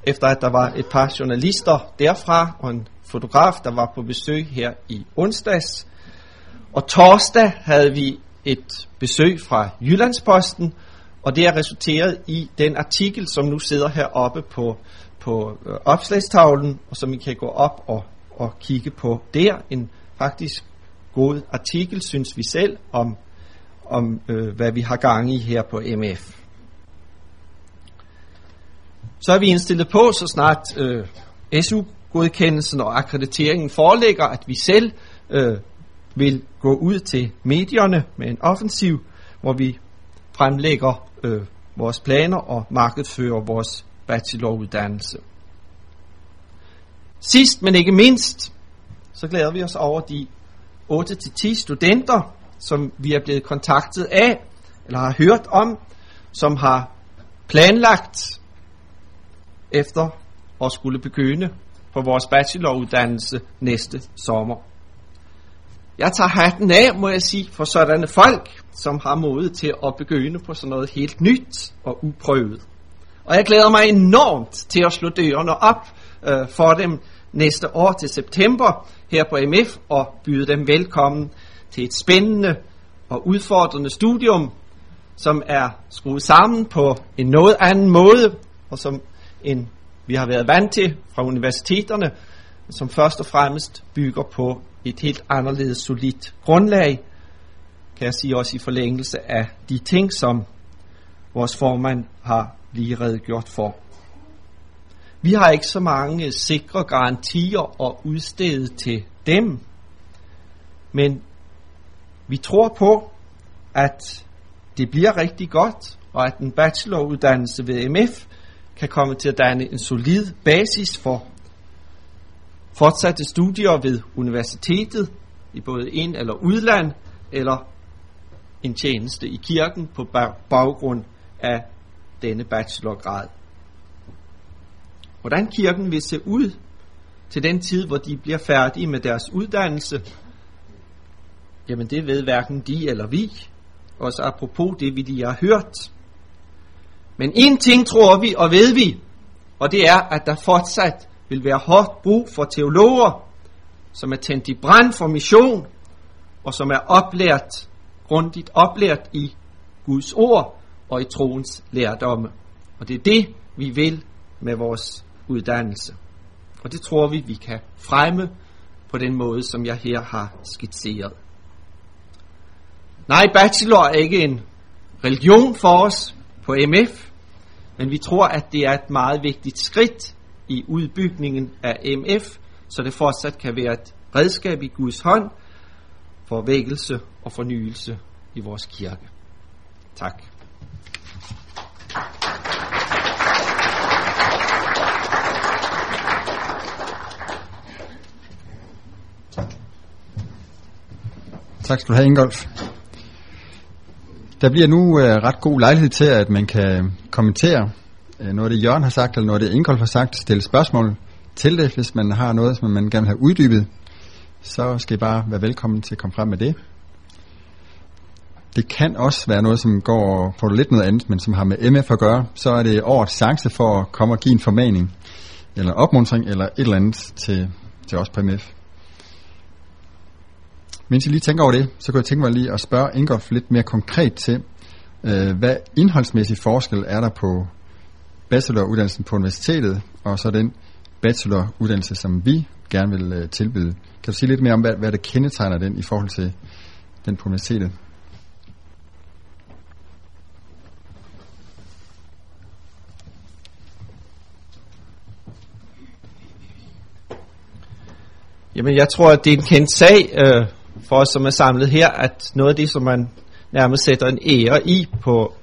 efter at der var et par journalister derfra og en fotograf, der var på besøg her i onsdags. Og torsdag havde vi et besøg fra Jyllandsposten, og det er resulteret i den artikel, som nu sidder heroppe på, på øh, opslagstavlen, og som I kan gå op og, og kigge på der. En faktisk god artikel, synes vi selv, om, om øh, hvad vi har gang i her på MF. Så er vi indstillet på, så snart øh, SU-godkendelsen og akkrediteringen foreligger, at vi selv øh, vil gå ud til medierne med en offensiv, hvor vi fremlægger øh, vores planer og markedsfører vores bacheloruddannelse. Sidst, men ikke mindst, så glæder vi os over de 8-10 studenter, som vi er blevet kontaktet af, eller har hørt om, som har planlagt efter at skulle begynde på vores bacheloruddannelse næste sommer. Jeg tager hatten af, må jeg sige, for sådanne folk, som har modet til at begynde på sådan noget helt nyt og uprøvet. Og jeg glæder mig enormt til at slå dørene op øh, for dem næste år til september her på MF og byde dem velkommen til et spændende og udfordrende studium, som er skruet sammen på en noget anden måde, og som en, vi har været vant til fra universiteterne, som først og fremmest bygger på et helt anderledes solidt grundlag, kan jeg sige også i forlængelse af de ting, som vores formand har blive redegjort for. Vi har ikke så mange sikre garantier at udstede til dem, men vi tror på, at det bliver rigtig godt, og at en bacheloruddannelse ved MF kan komme til at danne en solid basis for fortsatte studier ved universitetet i både ind- eller udland, eller en tjeneste i kirken på baggrund af denne bachelorgrad. Hvordan kirken vil se ud til den tid, hvor de bliver færdige med deres uddannelse, jamen det ved hverken de eller vi, også apropos det, vi lige har hørt. Men en ting tror vi og ved vi, og det er, at der fortsat vil være hårdt brug for teologer, som er tændt i brand for mission, og som er oplært, grundigt oplært i Guds ord og i troens lærdomme. Og det er det, vi vil med vores uddannelse. Og det tror vi, vi kan fremme på den måde, som jeg her har skitseret. Nej, bachelor er ikke en religion for os på MF, men vi tror, at det er et meget vigtigt skridt i udbygningen af MF, så det fortsat kan være et redskab i Guds hånd for vækkelse og fornyelse i vores kirke. Tak. Tak skal du have, Ingolf. Der bliver nu øh, ret god lejlighed til, at man kan kommentere øh, noget af det, Jørgen har sagt, eller noget af det, Ingolf har sagt, stille spørgsmål til det, hvis man har noget, som man gerne vil have uddybet. Så skal I bare være velkommen til at komme frem med det. Det kan også være noget, som går på lidt noget andet, men som har med MF at gøre. Så er det årets chance for at komme og give en formaning, eller opmuntring, eller et eller andet til, til os på MF. Mens I lige tænker over det, så kunne jeg tænke mig lige at spørge Ingolf lidt mere konkret til, øh, hvad indholdsmæssig forskel er der på bacheloruddannelsen på universitetet, og så den bacheloruddannelse, som vi gerne vil øh, tilbyde. Kan du sige lidt mere om, hvad, hvad det kendetegner den i forhold til den på universitetet? Jamen, jeg tror, at det er en kendt sag øh, for os, som er samlet her, at noget af det, som man nærmest sætter en ære i på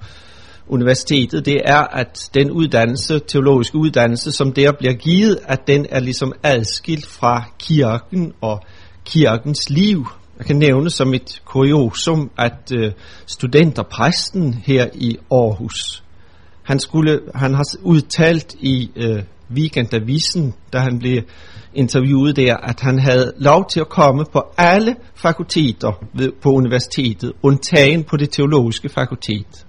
universitetet, det er, at den uddannelse, teologiske uddannelse, som der bliver givet, at den er ligesom adskilt fra kirken og kirkens liv. Jeg kan nævne som et kuriosum, at øh, studenterpræsten her i Aarhus, han, skulle, han har udtalt i øh, Weekendavisen, da han blev interviewet der, at han havde lov til at komme på alle fakulteter ved, på universitetet, undtagen på det teologiske fakultet.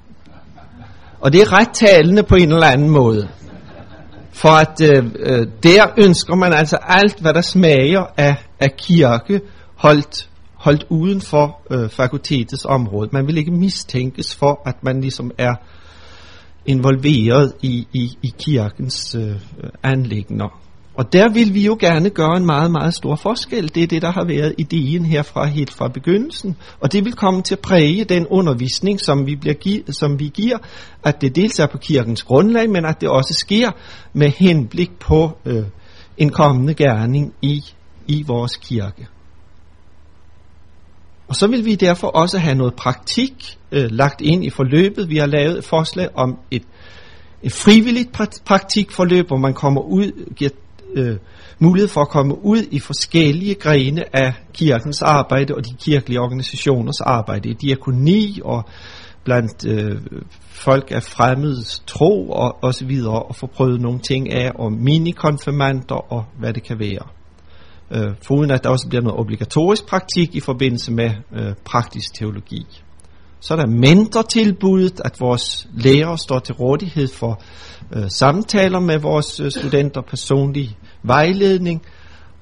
Og det er ret talende på en eller anden måde. For at øh, øh, der ønsker man altså alt, hvad der smager af, af kirke, holdt, holdt uden for øh, fakultetets område. Man vil ikke mistænkes for, at man ligesom er involveret i, i, i kirkens øh, anlægner. Og der vil vi jo gerne gøre en meget, meget stor forskel. Det er det, der har været ideen herfra helt fra begyndelsen. Og det vil komme til at præge den undervisning, som vi, bliver gi- som vi giver, at det dels er på kirkens grundlag, men at det også sker med henblik på øh, en kommende gerning i, i vores kirke. Og så vil vi derfor også have noget praktik øh, lagt ind i forløbet. Vi har lavet et forslag om et, et frivilligt praktikforløb, hvor man kommer ud, giver øh, mulighed for at komme ud i forskellige grene af kirkens arbejde og de kirkelige organisationers arbejde, i diakoni og blandt øh, folk af fremmed tro og, og så videre, og få prøvet nogle ting af, og minikonfirmander og hvad det kan være. Øh, foruden at der også bliver noget obligatorisk praktik i forbindelse med øh, praktisk teologi. Så er der tilbuddet at vores lærere står til rådighed for øh, samtaler med vores øh, studenter, personlig vejledning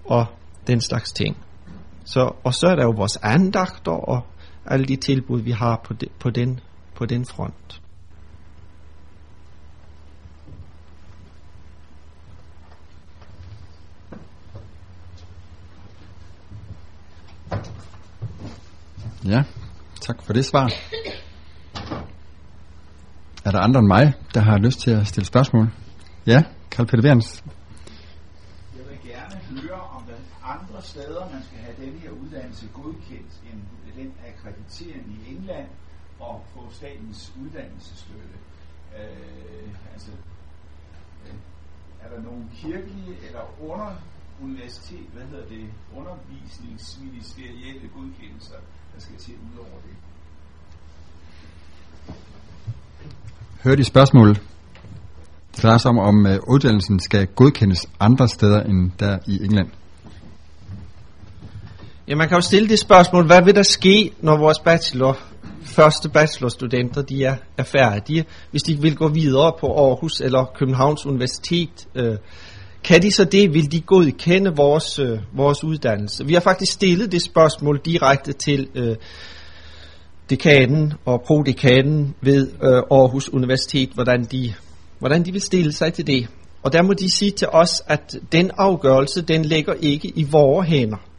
og den slags ting. Så, og så er der jo vores andagter og alle de tilbud, vi har på, de, på, den, på den front. Ja, tak for det svar. Er der andre end mig, der har lyst til at stille spørgsmål? Ja, Karl Peter Berns. Jeg vil gerne høre, om der er andre steder, man skal have denne her uddannelse godkendt end den akkreditering i England og få statens uddannelsesstøtte. Øh, altså, øh, er der nogle kirkelige eller under universitet, hvad hedder det, undervisningsministerielle godkendelser, der skal til ud over det? Hør de spørgsmål. Det drejer sig om, om uh, uddannelsen skal godkendes andre steder end der i England. Ja, man kan jo stille det spørgsmål, hvad vil der ske, når vores bachelor, første bachelorstudenter de er, er færdige, hvis de vil gå videre på Aarhus eller Københavns Universitet? Øh, kan de så det, vil de godkende vores, øh, vores uddannelse? Vi har faktisk stillet det spørgsmål direkte til øh, dekanen og prodekanen ved øh, Aarhus Universitet, hvordan de, hvordan de vil stille sig til det. Og der må de sige til os, at den afgørelse, den ligger ikke i vores hænder.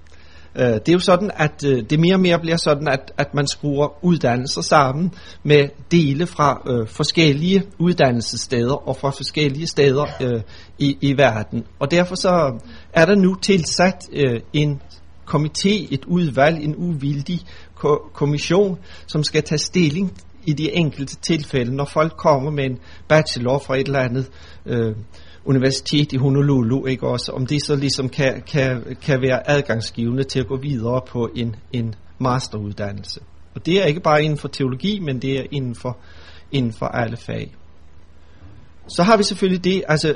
Øh, det er jo sådan, at øh, det mere og mere bliver sådan, at, at man skruer uddannelser sammen med dele fra øh, forskellige uddannelsessteder og fra forskellige steder øh, i, i verden. Og derfor så er der nu tilsat øh, en komité, et udvalg, en uvildig ko- kommission, som skal tage stilling i de enkelte tilfælde, når folk kommer med en bachelor fra et eller andet øh, universitet i Honolulu, ikke også, om det så ligesom kan, kan, kan være adgangsgivende til at gå videre på en, en masteruddannelse. Og det er ikke bare inden for teologi, men det er inden for, inden for alle fag. Så har vi selvfølgelig det, altså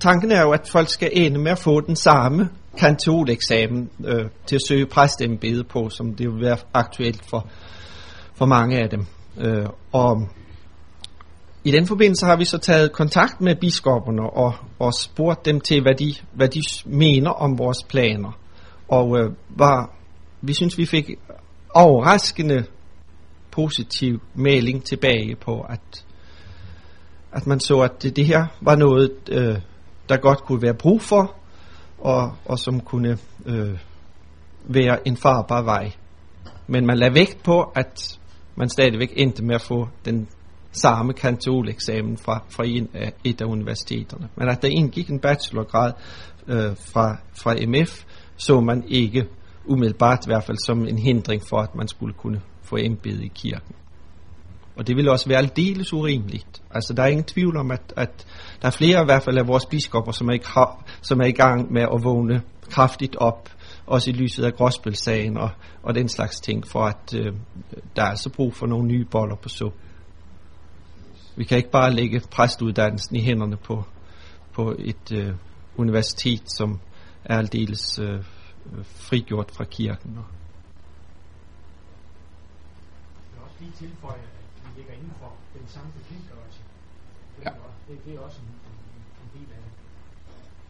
tanken er jo, at folk skal ende med at få den samme kantoleksamen øh, til at søge præstembede på, som det vil være aktuelt for, for mange af dem. Øh, og i den forbindelse har vi så taget kontakt med biskopperne og, og spurgt dem til, hvad de, hvad de mener om vores planer. Og øh, var, vi synes, vi fik overraskende positiv melding tilbage på, at, at man så, at det, det her var noget, øh, der godt kunne være brug for, og, og som kunne øh, være en farbar vej. Men man lagde vægt på, at man stadigvæk endte med at få den samme kantoleksamen fra, fra en af, et af universiteterne. Men at der indgik en bachelorgrad øh, fra, fra MF så man ikke umiddelbart i hvert fald som en hindring for, at man skulle kunne få embede i kirken. Og det vil også være aldeles urimeligt. Altså der er ingen tvivl om, at, at der er flere i hvert fald af vores biskopper, som er, i, som er i gang med at vågne kraftigt op, også i lyset af gråspilsagen og, og den slags ting, for at øh, der er så brug for nogle nye boller på suppen. Vi kan ikke bare lægge præstuddannelsen i hænderne på, på et øh, universitet, som er aldeles øh, frigjort fra kirken. Jeg vil også lige tilføje, at vi ligger inden for den samme bekendtgørelse. Ja. Det, det er også en, en del af det.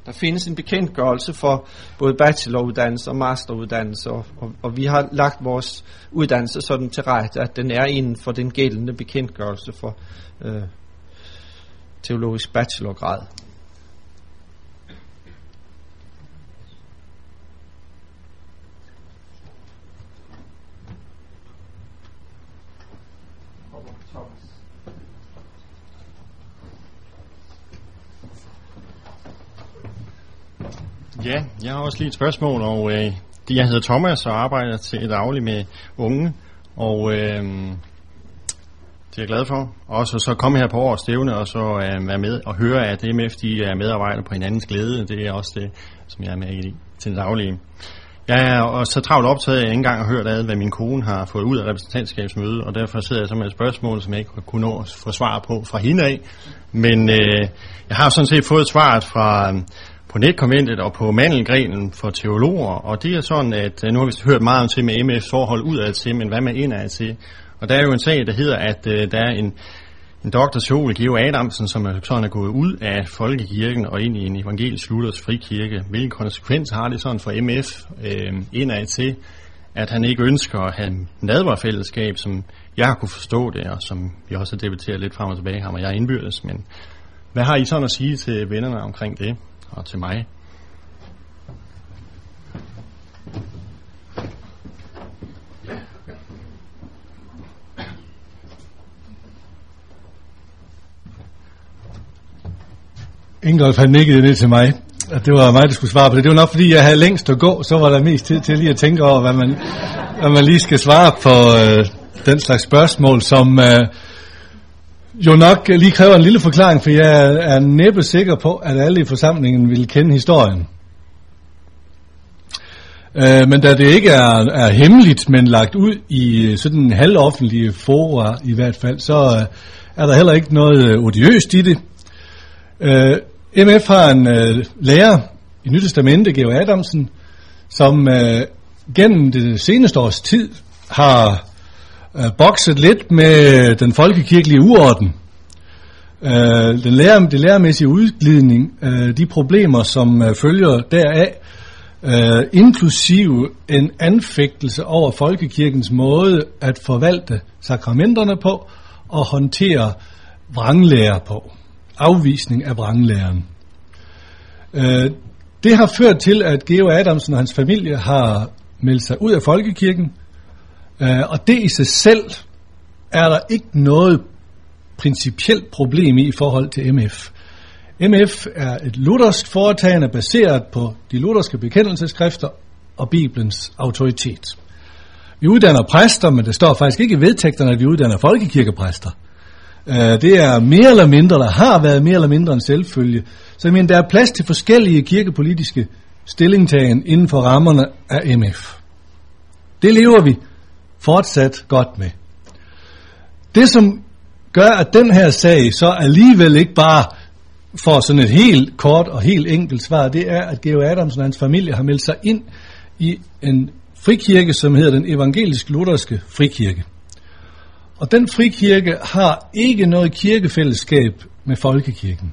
Der findes en bekendtgørelse for både bacheloruddannelse og masteruddannelse, og, og, og vi har lagt vores uddannelse sådan til rette, at den er inden for den gældende bekendtgørelse for øh, teologisk bachelorgrad. Ja, jeg har også lige et spørgsmål, og øh, jeg hedder Thomas og arbejder til daglig med unge, og øh, det er jeg glad for. Og så, så komme her på årets stævne og så øh, være med og høre, at MF de er medarbejdere på hinandens glæde. Det er også det, som jeg er med i til daglige. Jeg er også så travlt optaget, at jeg ikke engang har hørt ad, hvad min kone har fået ud af repræsentantskabsmødet, og derfor sidder jeg så med et spørgsmål, som jeg ikke kunne nå at få svar på fra hende af. Men øh, jeg har sådan set fået svaret fra, øh, på netkonventet og på mandelgrenen for teologer, og det er sådan, at øh, nu har vi hørt meget om til med MF's forhold udad til, men hvad med indad til. Og der er jo en sag, der hedder, at øh, der er en, en doktor Sol Geo Adamsen, som er, sådan er gået ud af folkekirken og ind i en evangelisk Luthers frikirke. Hvilken konsekvens har det sådan for MF øh, indad til, at han ikke ønsker at have nadverfællesskab, som jeg har kunne forstå det, og som vi også har debatteret lidt frem og tilbage, ham og jeg indbyrdes. Men hvad har I sådan at sige til vennerne omkring det? og til mig. Ingolf han nikkede ned til mig, at det var mig, der skulle svare på det. Det var nok, fordi jeg havde længst at gå, så var der mest tid til lige at tænke over, hvad man, hvad man lige skal svare på øh, den slags spørgsmål, som, øh, jo nok lige kræver en lille forklaring, for jeg er næppe sikker på, at alle i forsamlingen vil kende historien. Øh, men da det ikke er, er hemmeligt, men lagt ud i sådan en halvoffentlige fora i hvert fald, så øh, er der heller ikke noget odiøst i det. Øh, MF har en øh, lærer i Nytestamentet, Georg Adamsen, som øh, gennem det seneste års tid har øh, bokset lidt med den folkekirkelige uorden. Øh, den lærer, det lærermæssige udglidning, øh, de problemer, som øh, følger deraf, øh, inklusive en anfægtelse over folkekirkens måde at forvalte sakramenterne på og håndtere vranglærer på. Afvisning af vranglæren. Øh, det har ført til, at Geo Adamsen og hans familie har meldt sig ud af folkekirken, Øh, og det i sig selv er der ikke noget principielt problem i i forhold til MF. MF er et luthersk foretagende baseret på de lutherske bekendelseskrifter og Bibelens autoritet. Vi uddanner præster, men det står faktisk ikke i vedtægterne, at vi uddanner folkekirkepræster. Øh, det er mere eller mindre, der har været mere eller mindre en selvfølge. Så jeg mener, der er plads til forskellige kirkepolitiske stillingtagen inden for rammerne af MF. Det lever vi fortsat godt med. Det, som gør, at den her sag så alligevel ikke bare får sådan et helt kort og helt enkelt svar, det er, at Georg Adamsen og hans familie har meldt sig ind i en frikirke, som hedder den evangelisk-lutherske frikirke. Og den frikirke har ikke noget kirkefællesskab med folkekirken.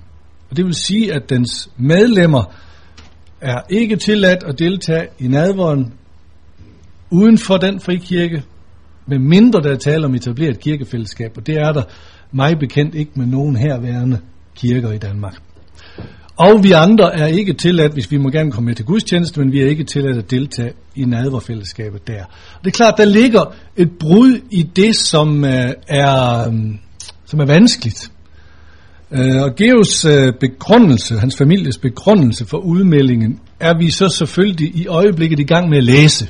Og det vil sige, at dens medlemmer er ikke tilladt at deltage i nadvåren uden for den frikirke, med mindre der er tale om etableret kirkefællesskab, og det er der mig bekendt ikke med nogen herværende kirker i Danmark. Og vi andre er ikke tilladt, hvis vi må gerne komme med til gudstjeneste, men vi er ikke tilladt at deltage i nadverfællesskabet der. Og det er klart, der ligger et brud i det, som øh, er, øh, som er vanskeligt. Øh, og Geos øh, begrundelse, hans families begrundelse for udmeldingen, er vi så selvfølgelig i øjeblikket i gang med at læse.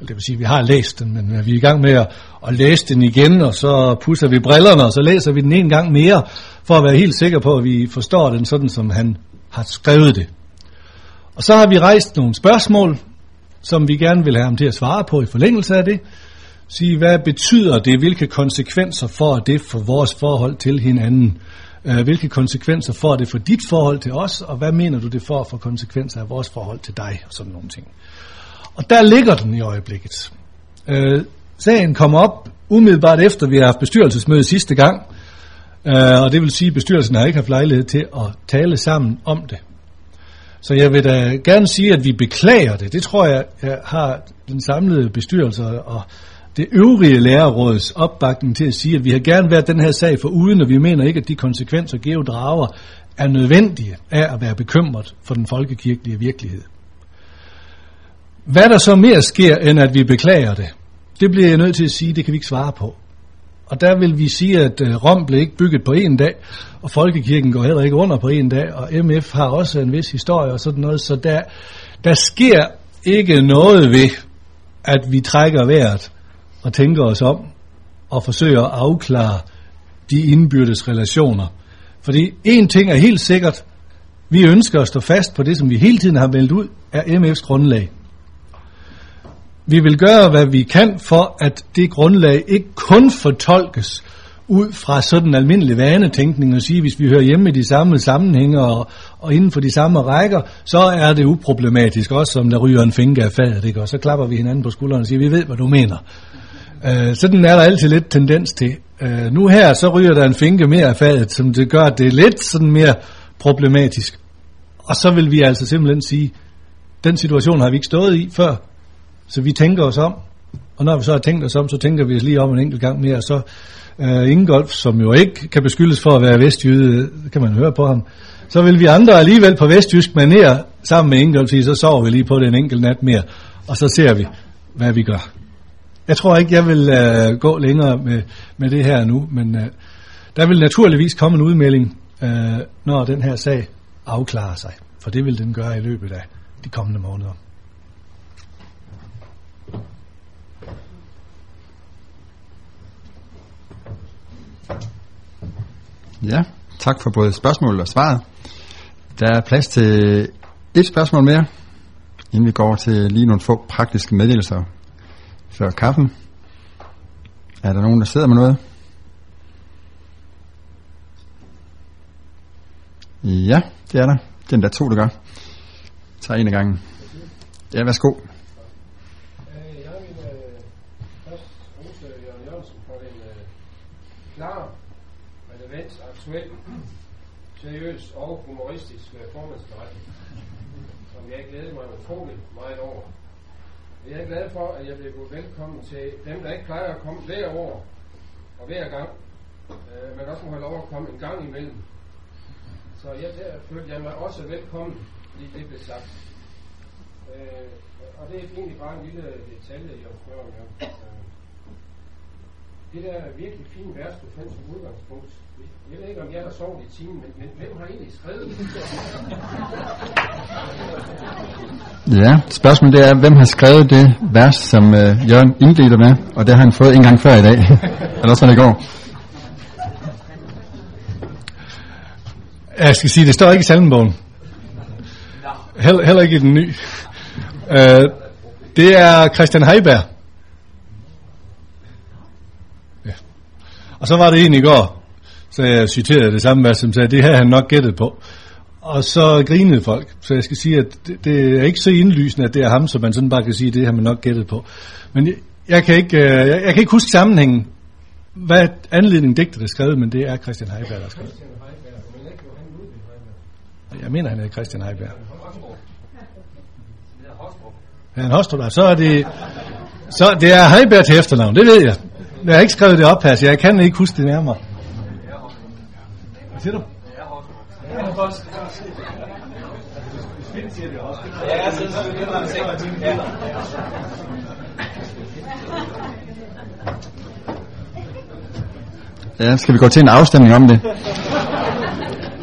Det vil sige, at vi har læst den, men vi er i gang med at, at læse den igen, og så pusser vi brillerne, og så læser vi den en gang mere, for at være helt sikker på, at vi forstår den sådan, som han har skrevet det. Og så har vi rejst nogle spørgsmål, som vi gerne vil have ham til at svare på i forlængelse af det. Sige, hvad betyder det? Hvilke konsekvenser får det for vores forhold til hinanden? Øh, hvilke konsekvenser får det for dit forhold til os? Og hvad mener du, det får for konsekvenser af vores forhold til dig? Og sådan nogle ting. Og der ligger den i øjeblikket. Øh, sagen kommer op umiddelbart efter, vi har haft bestyrelsesmøde sidste gang. Øh, og det vil sige, at bestyrelsen har ikke haft lejlighed til at tale sammen om det. Så jeg vil da gerne sige, at vi beklager det. Det tror jeg, jeg har den samlede bestyrelse og det øvrige lærerråds opbakning til at sige, at vi har gerne været den her sag for uden, og vi mener ikke, at de konsekvenser, Geo drager, er nødvendige af at være bekymret for den folkekirkelige virkelighed. Hvad der så mere sker, end at vi beklager det, det bliver jeg nødt til at sige, det kan vi ikke svare på. Og der vil vi sige, at øh, Rom blev ikke bygget på en dag, og Folkekirken går heller ikke under på en dag, og MF har også en vis historie og sådan noget, så der, der sker ikke noget ved, at vi trækker vejret og tænker os om og forsøger at afklare de indbyrdes relationer. Fordi en ting er helt sikkert, vi ønsker at stå fast på det, som vi hele tiden har meldt ud, er MF's grundlag. Vi vil gøre, hvad vi kan for, at det grundlag ikke kun fortolkes ud fra sådan en almindelig vanetænkning og sige, hvis vi hører hjemme i de samme sammenhænge og, og inden for de samme rækker, så er det uproblematisk, også som der ryger en finger af fadet, ikke? og så klapper vi hinanden på skulderen og siger, vi ved, hvad du mener. Øh, sådan er der altid lidt tendens til. Øh, nu her, så ryger der en finke mere af fadet, som det gør, at det er lidt sådan mere problematisk. Og så vil vi altså simpelthen sige, den situation har vi ikke stået i før, så vi tænker os om, og når vi så har tænkt os om, så tænker vi os lige om en enkelt gang mere, så øh, Ingolf, som jo ikke kan beskyldes for at være vestjyde, kan man høre på ham, så vil vi andre alligevel på vestjysk maner sammen med Ingolf sige, så sover vi lige på det en enkelt nat mere, og så ser vi, hvad vi gør. Jeg tror ikke, jeg vil øh, gå længere med, med det her nu, men øh, der vil naturligvis komme en udmelding, øh, når den her sag afklarer sig. For det vil den gøre i løbet af de kommende måneder. Ja, tak for både spørgsmålet og svaret. Der er plads til et spørgsmål mere, inden vi går til lige nogle få praktiske meddelelser før kaffen. Er der nogen, der sidder med noget? Ja, det er der. Den der to, der gør. Tag en af gangen. Ja, værsgo. Jeg vil øh, først rose Jørgen Jørgensen for den øh, klare, relevant, aktuel, seriøs og humoristisk øh, med formandsberetning, som jeg glæder mig utrolig meget over. Jeg er glad for, at jeg bliver budt velkommen til dem, der ikke plejer at komme hver år og hver gang, øh, men også må have lov at komme en gang imellem. Så jeg, der følte jeg mig også velkommen, lige det blev sagt. Øh, og det er egentlig bare en lille detalje, jeg spørger om. Øh, det der virkelig fine vers, du fandt som udgangspunkt. Jeg ved ikke, om jeg har sovet i timen, men, men hvem har egentlig skrevet det? Ja, spørgsmålet er, hvem har skrevet det vers, som øh, Jørgen indleder med, og det har han fået en gang før i dag. Eller sådan det går. Jeg skal sige, det står ikke i salmenbogen. Heller, heller ikke i den nye. Uh, det er Christian Heiberg. Og så var det en i går, så jeg citerede det samme, som sagde, det her han nok gættet på. Og så grinede folk, så jeg skal sige, at det, det er ikke så indlysende, at det er ham, så man sådan bare kan sige, at det har man nok gættet på. Men jeg, jeg, kan, ikke, øh, jeg, jeg kan ikke huske sammenhængen, hvad anledningen digtet er skrevet, men det er Christian Heiberg, der har skrevet. Jeg mener, han er Christian Heiberg. Ja, en Hostrup, så er det, så det er Heiberg til efternavn, det ved jeg. Jeg har ikke skrevet det op her, så jeg kan ikke huske det nærmere. Hvad siger du? Ja, skal vi gå til en afstemning om det? Nu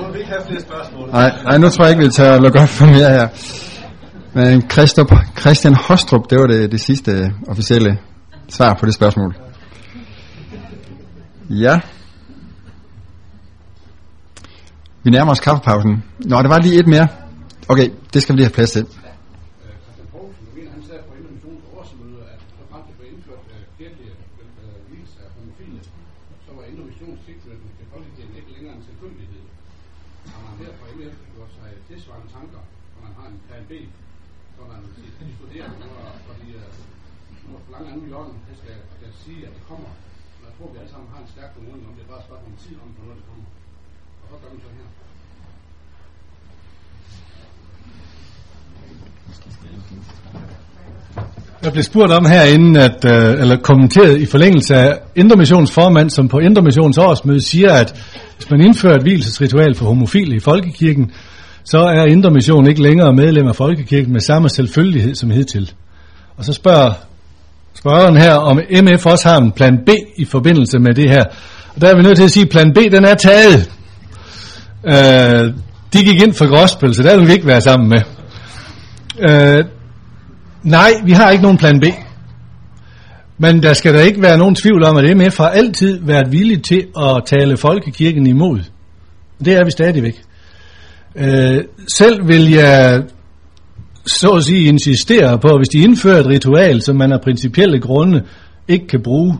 vil vi ikke flere spørgsmål. Nej, nej, nu tror jeg ikke, vi tør lukke op for mere her. Men Christop, Christian Hostrup, det var det, det sidste officielle svar på det spørgsmål. Ja. Vi nærmer os kaffepausen. Nå, der var lige et mere. Okay, det skal vi lige have plads til. Christian Poulsen, jeg mener, han sagde på Indremissionens årsmøde, at så frem til blev indført øh, kirkelige øh, hvilelse af homofile, så var Indremissions tilknytning til folkekirken ikke længere en selvfølgelighed. Har man her fra MF gjort sig tilsvarende tanker, når man har en plan B, så man vil sige til de studerende, nu er, fordi øh, nu er for langt nu Jørgen, det skal, skal sige, at det kommer. Men jeg tror, vi alle sammen har en stærk formodning om, det er bare et spørgsmål om tid om, hvornår det kommer. Og hvad gør man så her? Jeg blev spurgt om herinde, at, øh, eller kommenteret i forlængelse af Indermissions formand, som på Indremissions årsmøde siger, at hvis man indfører et hvilesesritual for homofile i folkekirken, så er Indremission ikke længere medlem af folkekirken med samme selvfølgelighed som hidtil. Og så spørger spørgeren her, om MF også har en plan B i forbindelse med det her. Og der er vi nødt til at sige, at plan B den er taget. Øh, de gik ind for gospel, så der vil vi ikke være sammen med. Øh, nej, vi har ikke nogen plan B. Men der skal der ikke være nogen tvivl om, at MF har altid været villig til at tale folkekirken imod. Det er vi stadigvæk. Øh, selv vil jeg så at sige insistere på, at hvis de indfører et ritual, som man af principielle grunde ikke kan bruge,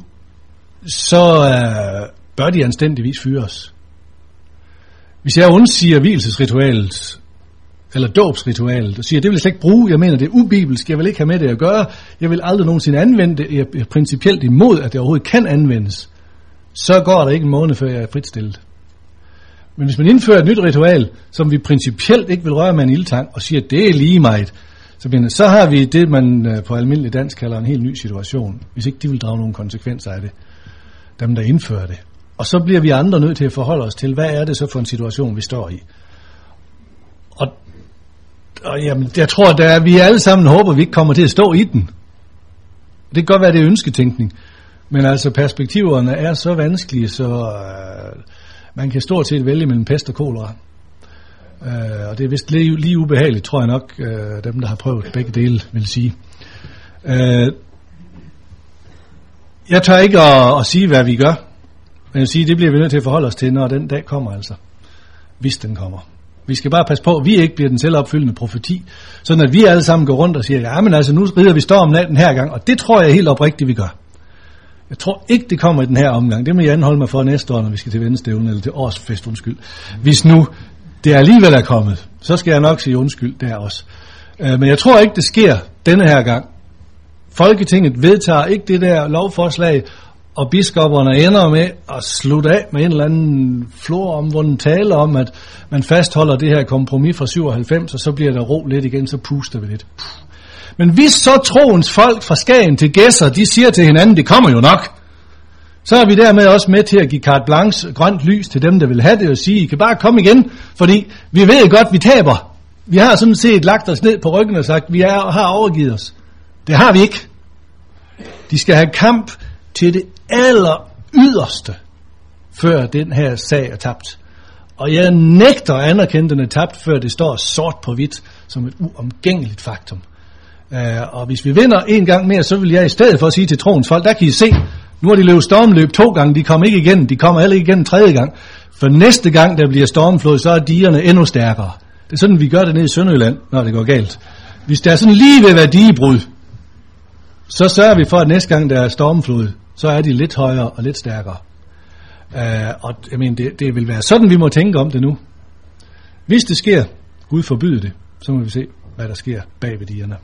så øh, bør de anstændigvis fyres. Hvis jeg undsiger hvilesesritualet, eller dåbsritualet, og siger, det vil jeg slet ikke bruge, jeg mener, det er ubibelsk, jeg vil ikke have med det at gøre, jeg vil aldrig nogensinde anvende det, jeg er principielt imod, at det overhovedet kan anvendes, så går der ikke en måned, før jeg er fritstillet. Men hvis man indfører et nyt ritual, som vi principielt ikke vil røre med en ildtang, og siger, at det er lige meget, så, mener, så har vi det, man øh, på almindelig dansk kalder en helt ny situation, hvis ikke de vil drage nogle konsekvenser af det, dem der indfører det. Og så bliver vi andre nødt til at forholde os til, hvad er det så for en situation, vi står i. Og, jamen, jeg tror, at der, vi alle sammen håber, at vi ikke kommer til at stå i den. Det kan godt være, det er ønsketænkning. Men altså, perspektiverne er så vanskelige, så øh, man kan stort set vælge mellem pest og kolera. Øh, og det er vist lige, lige ubehageligt, tror jeg nok, øh, dem der har prøvet begge dele, vil sige. Øh, jeg tør ikke at, at sige, hvad vi gør. Men jeg vil sige, det bliver vi nødt til at forholde os til, når den dag kommer altså. Hvis den kommer. Vi skal bare passe på, at vi ikke bliver den selvopfyldende profeti, sådan at vi alle sammen går rundt og siger, ja, men altså nu rider vi stormen af den her gang, og det tror jeg helt oprigtigt, vi gør. Jeg tror ikke, det kommer i den her omgang. Det må jeg anholde mig for næste år, når vi skal til vendestævne, eller til årsfest, undskyld. Hvis nu det alligevel er kommet, så skal jeg nok sige undskyld der også. Øh, men jeg tror ikke, det sker denne her gang. Folketinget vedtager ikke det der lovforslag, og biskopperne ender med at slutte af med en eller anden floromvunden tale om, at man fastholder det her kompromis fra 97, og så bliver der ro lidt igen, så puster vi lidt. Men hvis så troens folk fra Skagen til Gæsser, de siger til hinanden, det kommer jo nok, så er vi dermed også med til at give carte blanche grønt lys til dem, der vil have det, og sige, I kan bare komme igen, fordi vi ved godt, vi taber. Vi har sådan set lagt os ned på ryggen og sagt, vi er, har overgivet os. Det har vi ikke. De skal have kamp til det aller yderste, før den her sag er tabt. Og jeg nægter at anerkende, den er tabt, før det står sort på hvidt som et uomgængeligt faktum. Uh, og hvis vi vinder en gang mere, så vil jeg i stedet for at sige til troens folk, der kan I se, nu har de løbet stormløb to gange, de kommer ikke igen, de kommer heller ikke igen tredje gang. For næste gang, der bliver stormflod, så er digerne endnu stærkere. Det er sådan, vi gør det nede i Sønderjylland, når det går galt. Hvis der er sådan lige ved at være digebrud, så sørger vi for, at næste gang der er stormflod, så er de lidt højere og lidt stærkere. Uh, og jeg mener, det, det vil være sådan, vi må tænke om det nu. Hvis det sker, Gud forbyde det, så må vi se, hvad der sker bag ved dierne.